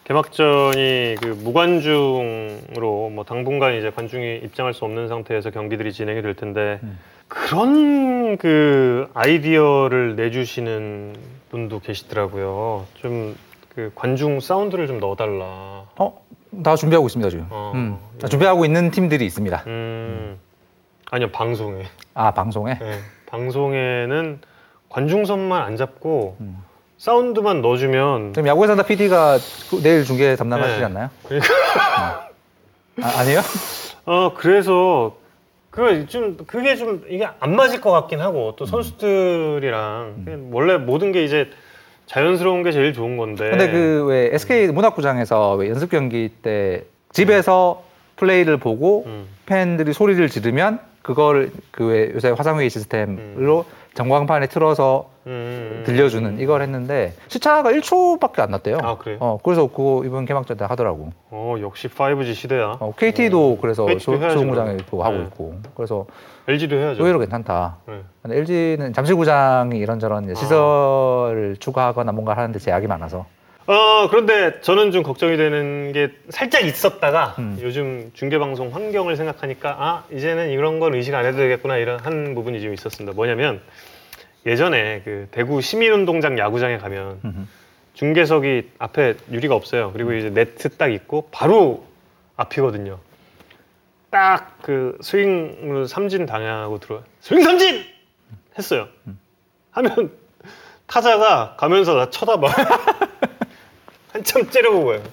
개막전이 그 무관중으로 뭐 당분간 이제 관중이 입장할 수 없는 상태에서 경기들이 진행이 될 텐데 음. 그런 그 아이디어를 내주시는 분도 계시더라고요. 좀 그 관중 사운드를 좀 넣어달라. 어, 다 준비하고 있습니다 지금. 어, 음, 예. 준비하고 있는 팀들이 있습니다. 음, 아니요 방송에. 아 방송에. 예, 방송에는 관중선만 안 잡고 음. 사운드만 넣어주면 지금 야구의 산다 PD가 내일 중계 담당하시지 네. 않나요? 그러니까 아, 아니에요? 어 그래서 그좀 그게 좀 이게 안 맞을 것 같긴 하고 또 선수들이랑 그냥 원래 모든 게 이제 자연스러운 게 제일 좋은 건데. 근데 그 왜 SK 문학구장에서 왜 연습 경기 때 집에서 플레이를 보고 음, 팬들이 소리를 지르면 그걸 그 왜 요새 화상회의 시스템으로 전광판에 틀어서 음, 들려주는 이걸 했는데 시차가 1초밖에 안 났대요. 아 그래요? 어 그래서 그거 이번 개막전 때 하더라고. 어 역시 5G 시대야. 어, KT도 그래서 해야죠, 소흥구장에 그럼. 또 하고 네. 있고 그래서 LG도 해야죠. 의외로 괜찮다. 네. 근데 LG는 잠실구장이 이런저런 아. 시설을 추가하거나 뭔가 하는데 제약이 많아서 어 그런데 저는 좀 걱정이 되는 게 살짝 있었다가 음. 요즘 중계 방송 환경을 생각하니까 아 이제는 이런 건 의식 안 해도 되겠구나 이런 한 부분이 좀 있었습니다. 뭐냐면 예전에 그 대구 시민운동장 야구장에 가면 음흠. 중계석이 앞에 유리가 없어요. 그리고 이제 네트 딱 있고 바로 앞이거든요. 딱 그 스윙으로 삼진 당하고 들어 스윙 삼진 했어요. 하면 타자가 가면서 나 쳐다봐. (laughs) 한참 째려보고요.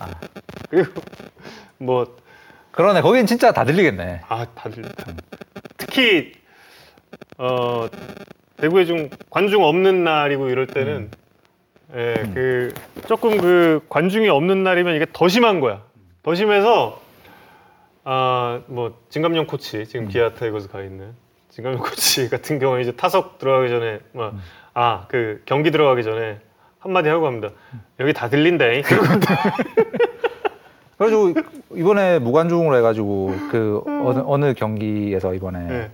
그리고 뭐 그러네 거긴 진짜 다 들리겠네. 아, 다들 특히 어 대구에 좀 관중 없는 날이고 이럴 때는 예, 그 조금 그 관중이 없는 날이면 이게 더 심한 거야. 더 심해서 아 뭐 진갑용 코치 지금 기아 타이거즈 가 있는 진감용 코치 (laughs) 같은 경우에 이제 타석 들어가기 전에 아 그 경기 들어가기 전에 한마디 하고 갑니다. 여기 다. 그러고 그래가지고 이번에 무관중으로 해가지고 그 어느, 어느 경기에서 이번에 예.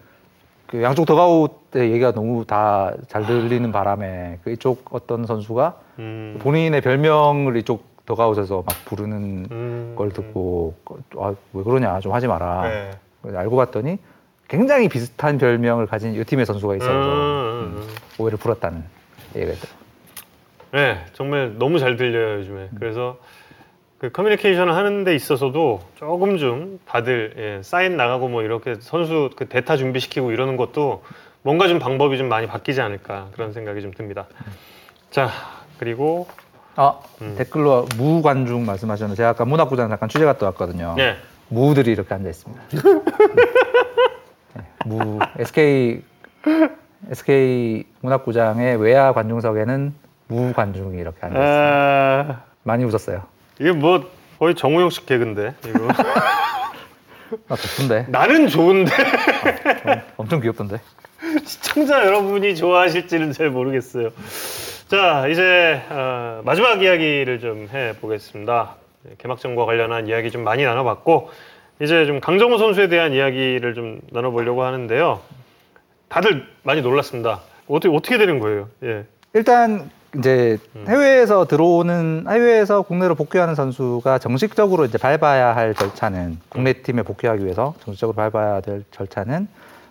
그 양쪽 더가우 때 얘기가 너무 다 잘 들리는 바람에 그 이쪽 어떤 선수가 음, 본인의 별명을 이쪽 더가웃에서 막 부르는 음, 걸 듣고 아, 왜 그러냐 좀 하지 마라. 네. 알고 봤더니 굉장히 비슷한 별명을 가진 이 팀의 선수가 있어서 음, 음, 음, 음. 오해를 풀었다는 얘기가 있더라고요. 네, 정말 너무 잘 들려요 요즘에. 그래서 그 커뮤니케이션을 하는 데 있어서도 조금 좀 다들 예, 사인 나가고 뭐 이렇게 선수 그 대타 준비시키고 이러는 것도 뭔가 좀 방법이 좀 많이 바뀌지 않을까 그런 생각이 좀 듭니다. 자 그리고 아 음. 댓글로 무관중 말씀하셨는데 제가 아까 문학구장 잠깐 취재 갔다 왔거든요. 네, 무들이 이렇게 앉아 있습니다. (laughs) 네, 무 SK SK 문학구장의 외야 관중석에는 무관중이 이렇게 앉아 있습니다. 아, 많이 웃었어요. 이게 뭐 거의 정우영식 개그인데 이거 (laughs) 아 좋던데. 나는 좋은데 엄청 귀엽던데. (laughs) 시청자 여러분이 좋아하실지는 잘 모르겠어요. 자, 이제 어, 마지막 이야기를 좀 해보겠습니다. 네, 개막전과 관련한 이야기 좀 많이 나눠봤고 이제 좀 강정호 선수에 대한 이야기를 좀 나눠보려고 하는데요. 다들 많이 놀랐습니다. 어떻게 어떻게 되는 거예요? 예. 일단 이제 음. 해외에서 들어오는 해외에서 국내로 복귀하는 선수가 정식적으로 이제 밟아야 할 절차는 국내 팀에 복귀하기 위해서 정식적으로 밟아야 될 절차는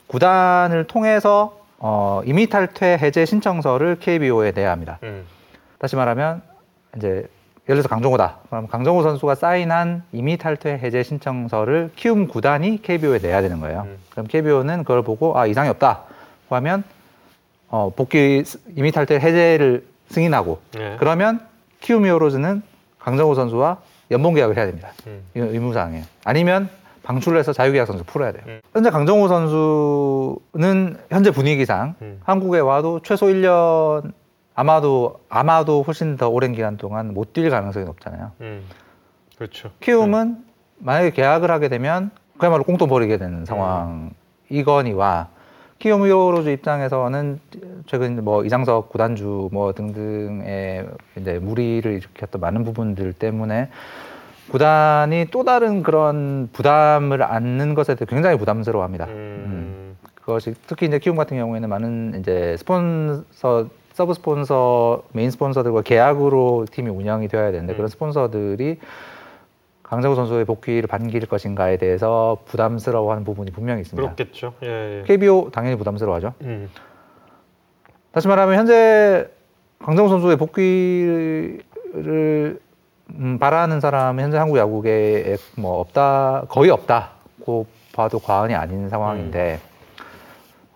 구단을 통해서 어, 임의 탈퇴 해제 신청서를 KBO에 내야 합니다. 음. 다시 말하면 이제 예를 들어서 강정호다. 그럼 강정호 선수가 사인한 임의 탈퇴 해제 신청서를 키움 구단이 KBO에 내야 되는 거예요. 음. 그럼 KBO는 그걸 보고 아 이상이 없다. 하면 어, 복귀 스- 임의 탈퇴 해제를 승인하고 네. 그러면 키움 히어로즈는 강정호 선수와 연봉 계약을 해야 됩니다. 음. 이건 의무사항이에요. 아니면 방출을 해서 자유계약 선수 풀어야 돼요. 음. 현재 강정호 선수는 현재 분위기상 음. 한국에 와도 최소 1년 아마도 아마도 훨씬 더 오랜 기간 동안 못 뛸 가능성이 높잖아요. 음. 그렇죠. 키움은 만약에 계약을 하게 되면 그야말로 꽁돈 버리게 되는 상황이거니와 키움히어로즈 입장에서는 최근 뭐 이장석 구단주 뭐 등등의 이제 무리를 일으켰던 많은 부분들 때문에 구단이 또 다른 그런 부담을 안는 것에 대해 굉장히 부담스러워합니다. 음. 그것이 특히 이제 키움 같은 경우에는 많은 이제 스폰서 서브 스폰서 메인 스폰서들과 계약으로 팀이 운영이 되어야 되는데 음. 그런 스폰서들이 강정호 선수의 복귀를 반길 것인가에 대해서 부담스러워하는 부분이 분명히 있습니다. 그렇겠죠. 예, 예. KBO 당연히 부담스러워하죠. 음. 다시 말하면 현재 강정호 선수의 복귀를 음, 바라는 사람은 현재 한국 야구계에 뭐 없다 거의 없다고 봐도 과언이 아닌 상황인데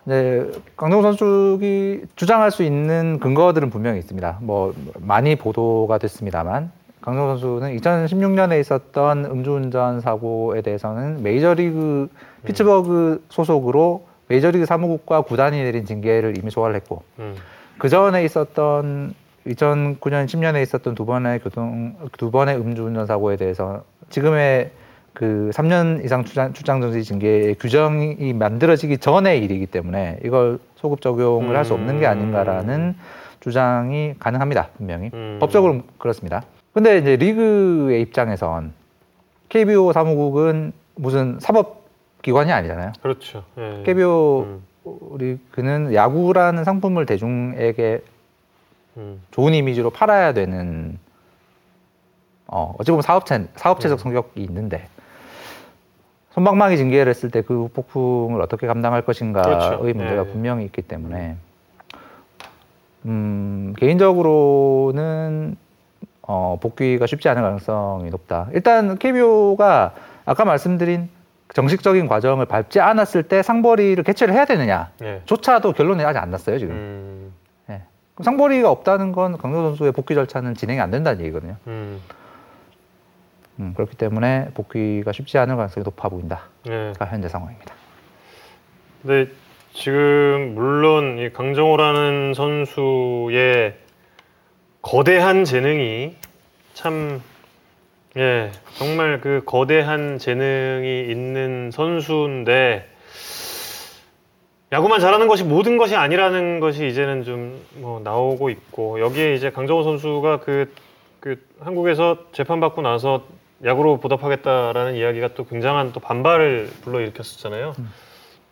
네, 강정호 선수가 주장할 수 있는 근거들은 분명히 있습니다. 뭐 많이 보도가 됐습니다만 강정호 선수는 2016년에 있었던 음주운전 사고에 대해서는 메이저리그 피츠버그 소속으로 메이저리그 사무국과 구단이 내린 징계를 이미 소화를 했고 음. 그 전에 있었던 2009년, 10년에 있었던 두 번의 교통 두 번의 음주운전 사고에 대해서 지금의 그 3년 이상 출장, 출장 정지 징계의 규정이 만들어지기 전의 일이기 때문에 이걸 소급 적용을 할수 없는 게 아닌가라는 주장이 가능합니다 분명히 음. 법적으로 그렇습니다. 근데 이제 리그의 입장에선 KBO 사무국은 무슨 사법 기관이 아니잖아요. 그렇죠. 예. KBO 음. 우리 그는 야구라는 상품을 대중에게 음. 좋은 이미지로 팔아야 되는 어 어찌 보면 사업체 사업체적 음. 성격이 있는데 손방망이 징계를 했을 때 그 폭풍을 어떻게 감당할 것인가의 그렇죠. 문제가 예. 분명히 있기 때문에 음 개인적으로는 어 복귀가 쉽지 않은 가능성이 높다. 일단 KBO가 아까 말씀드린 정식적인 과정을 밟지 않았을 때 상벌이를 개최를 해야 되느냐 예. 조차도 결론이 아직 안 났어요 지금. 음. 그럼 상벌이가 없다는 건 강정 선수의 복귀 절차는 진행이 안 된다는 얘기거든요. 음. 음, 그렇기 때문에 복귀가 쉽지 않을 가능성이 높아 보인다가 예. 현재 상황입니다. 근데 지금 물론 이 강정호라는 선수의 거대한 재능이 참 예, 정말 그 거대한 재능이 있는 선수인데 야구만 잘하는 것이 모든 것이 아니라는 것이 이제는 좀 뭐 나오고 있고 여기에 이제 강정호 선수가 그, 그 한국에서 재판받고 나서 야구로 보답하겠다라는 이야기가 또 굉장한 또 반발을 불러일으켰었잖아요.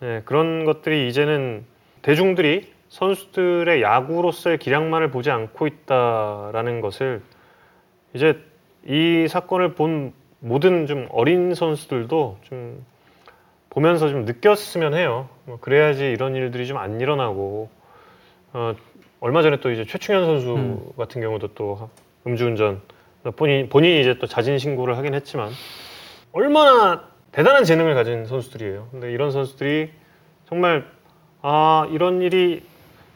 예, 그런 것들이 이제는 대중들이 선수들의 야구로서의 기량만을 보지 않고 있다라는 것을 이제 이 사건을 본 모든 좀 어린 선수들도 좀 보면서 좀 느꼈으면 해요. 뭐 그래야지 이런 일들이 좀 안 일어나고 어, 얼마 전에 또 이제 최충현 선수 음. 같은 경우도 또 음주운전 본인 본인이 이제 또 자진 신고를 하긴 했지만 얼마나 대단한 재능을 가진 선수들이에요. 근데 이런 선수들이 정말 아 이런 일이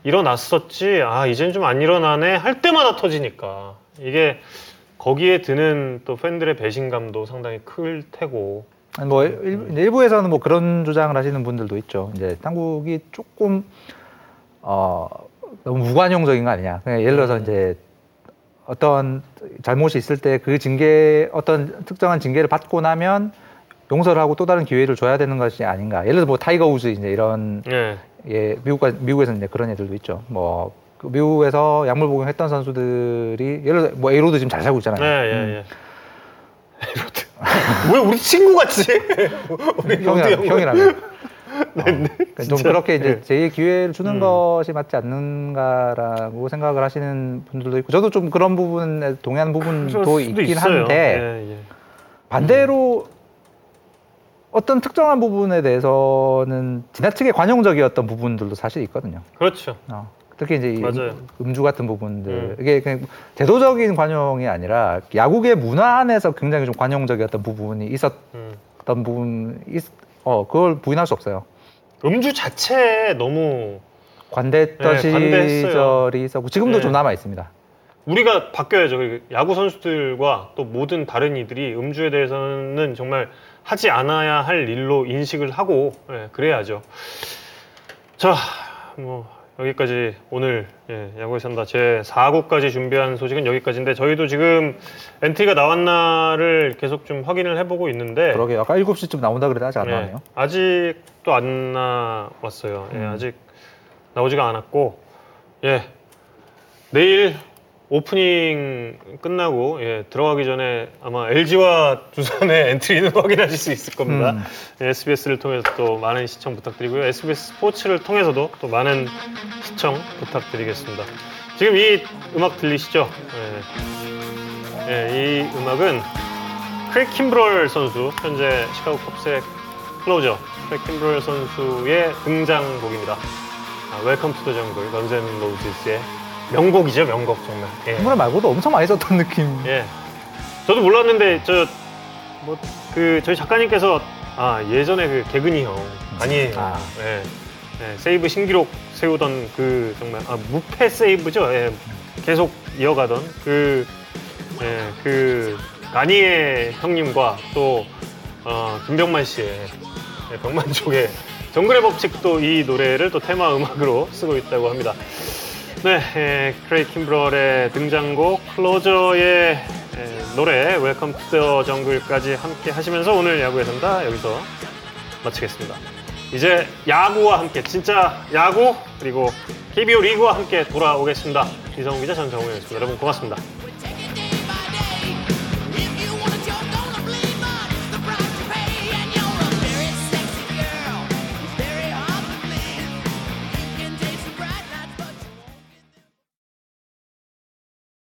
일어났었지 아 이젠 좀 안 일어나네 할 때마다 터지니까 이게 거기에 드는 또 팬들의 배신감도 상당히 클 테고 아니, 뭐 일, 이제 일부에서는 뭐 그런 주장을 하시는 분들도 있죠. 이제 당국이 조금 어 너무 무관용적인 거 아니냐. 그냥 예를 들어서 이제 어떤 잘못이 있을 때 그 징계 어떤 특정한 징계를 받고 나면 용서를 하고 또 다른 기회를 줘야 되는 것이 아닌가. 예를 들어 뭐 타이거 우즈 이제 이런 예 예, 미국과 미국에서 이제 그런 애들도 있죠. 뭐그 미국에서 약물 복용했던 선수들이 예를 들어 뭐 에이로드 지금 잘 살고 있잖아요. 예, 음. 예, 예. (laughs) 왜 우리 친구 같지? (laughs) 우리 형이라, 영대 형은. 형이라면. (laughs) 어, 그러니까 좀. 그렇게 이제 네. 제 기회를 주는 음. 것이 맞지 않는가라고 생각을 하시는 분들도 있고 저도 좀 그런 부분에 동의하는 부분도 있긴 있어요. 한데 예, 예. 반대로 어떤 특정한 부분에 대해서는 지나치게 관용적이었던 부분들도 사실 있거든요. 그렇죠. 어, 특히 이제 이 맞아요. 음, 주 같은 부분들 음. 이게 그냥 제도적인 관용이 아니라 야구계 문화 안에서 굉장히 좀 관용적이었던 부분이 있었던 음. 부분 있, 어 그걸 부인할 수 없어요. 음주 자체에 너무 관대했던 네. 시절이 있었고 지금도 네. 좀 남아 있습니다. 우리가 바뀌어야죠. 그리고 야구 선수들과 또 모든 다른 이들이 음주에 대해서는 정말 하지 않아야 할 일로 인식을 하고 예, 그래야죠. 자, 뭐 여기까지 오늘 예, 야구에 산다 제 4구까지 준비한 소식은 여기까지인데 저희도 지금 엔트리가 나왔나를 계속 좀 확인을 해보고 있는데 그러게 아까 7시쯤 나온다 그랬는데 아직 안 예, 나왔네요. 아직도 안 나왔어요. 예, 음. 아직 나오지가 않았고, 예, 내일 오프닝 끝나고 예, 들어가기 전에 아마 LG와 (laughs) 두산의 엔트리는 (laughs) 확인하실 수 있을 겁니다. 음. 예, SBS를 통해서 또 많은 시청 부탁드리고요. SBS 스포츠를 통해서도 또 많은 시청 부탁드리겠습니다. 지금 이 음악 들리시죠? 예, 예, 이 음악은 크레이그 킴브럴 선수 현재 시카고 컵스의 closer 크레이그 킴브럴 선수의 등장곡입니다. 아, Welcome to the Jungle Guns N' Roses의 명곡이죠 명곡 정말. 예. 이 노래 말고도 엄청 많이 썼던 느낌. 예. 저도 몰랐는데 저 뭐 그 저희 작가님께서 아 예전에 그 개근이 형 아니에요. 아. 예. 예, 세이브 신기록 세우던 그 정말 아, 무패 세이브죠. 예. 계속 이어가던 그 예, 그 가니의 형님과 또 어, 김병만 씨의 예, 병만 쪽의 정글의 법칙도 이 노래를 또 테마 음악으로 쓰고 있다고 합니다. 네, 에, 크레이그 킴브럴의 등장곡 closer의 에, 노래 Welcome to the Jungle까지 함께 하시면서 오늘 야구에 산다 여기서 마치겠습니다. 이제 야구와 함께 진짜 야구 그리고 KBO 리그와 함께 돌아오겠습니다. 이성우 기자 전정우였습니다. 여러분 고맙습니다.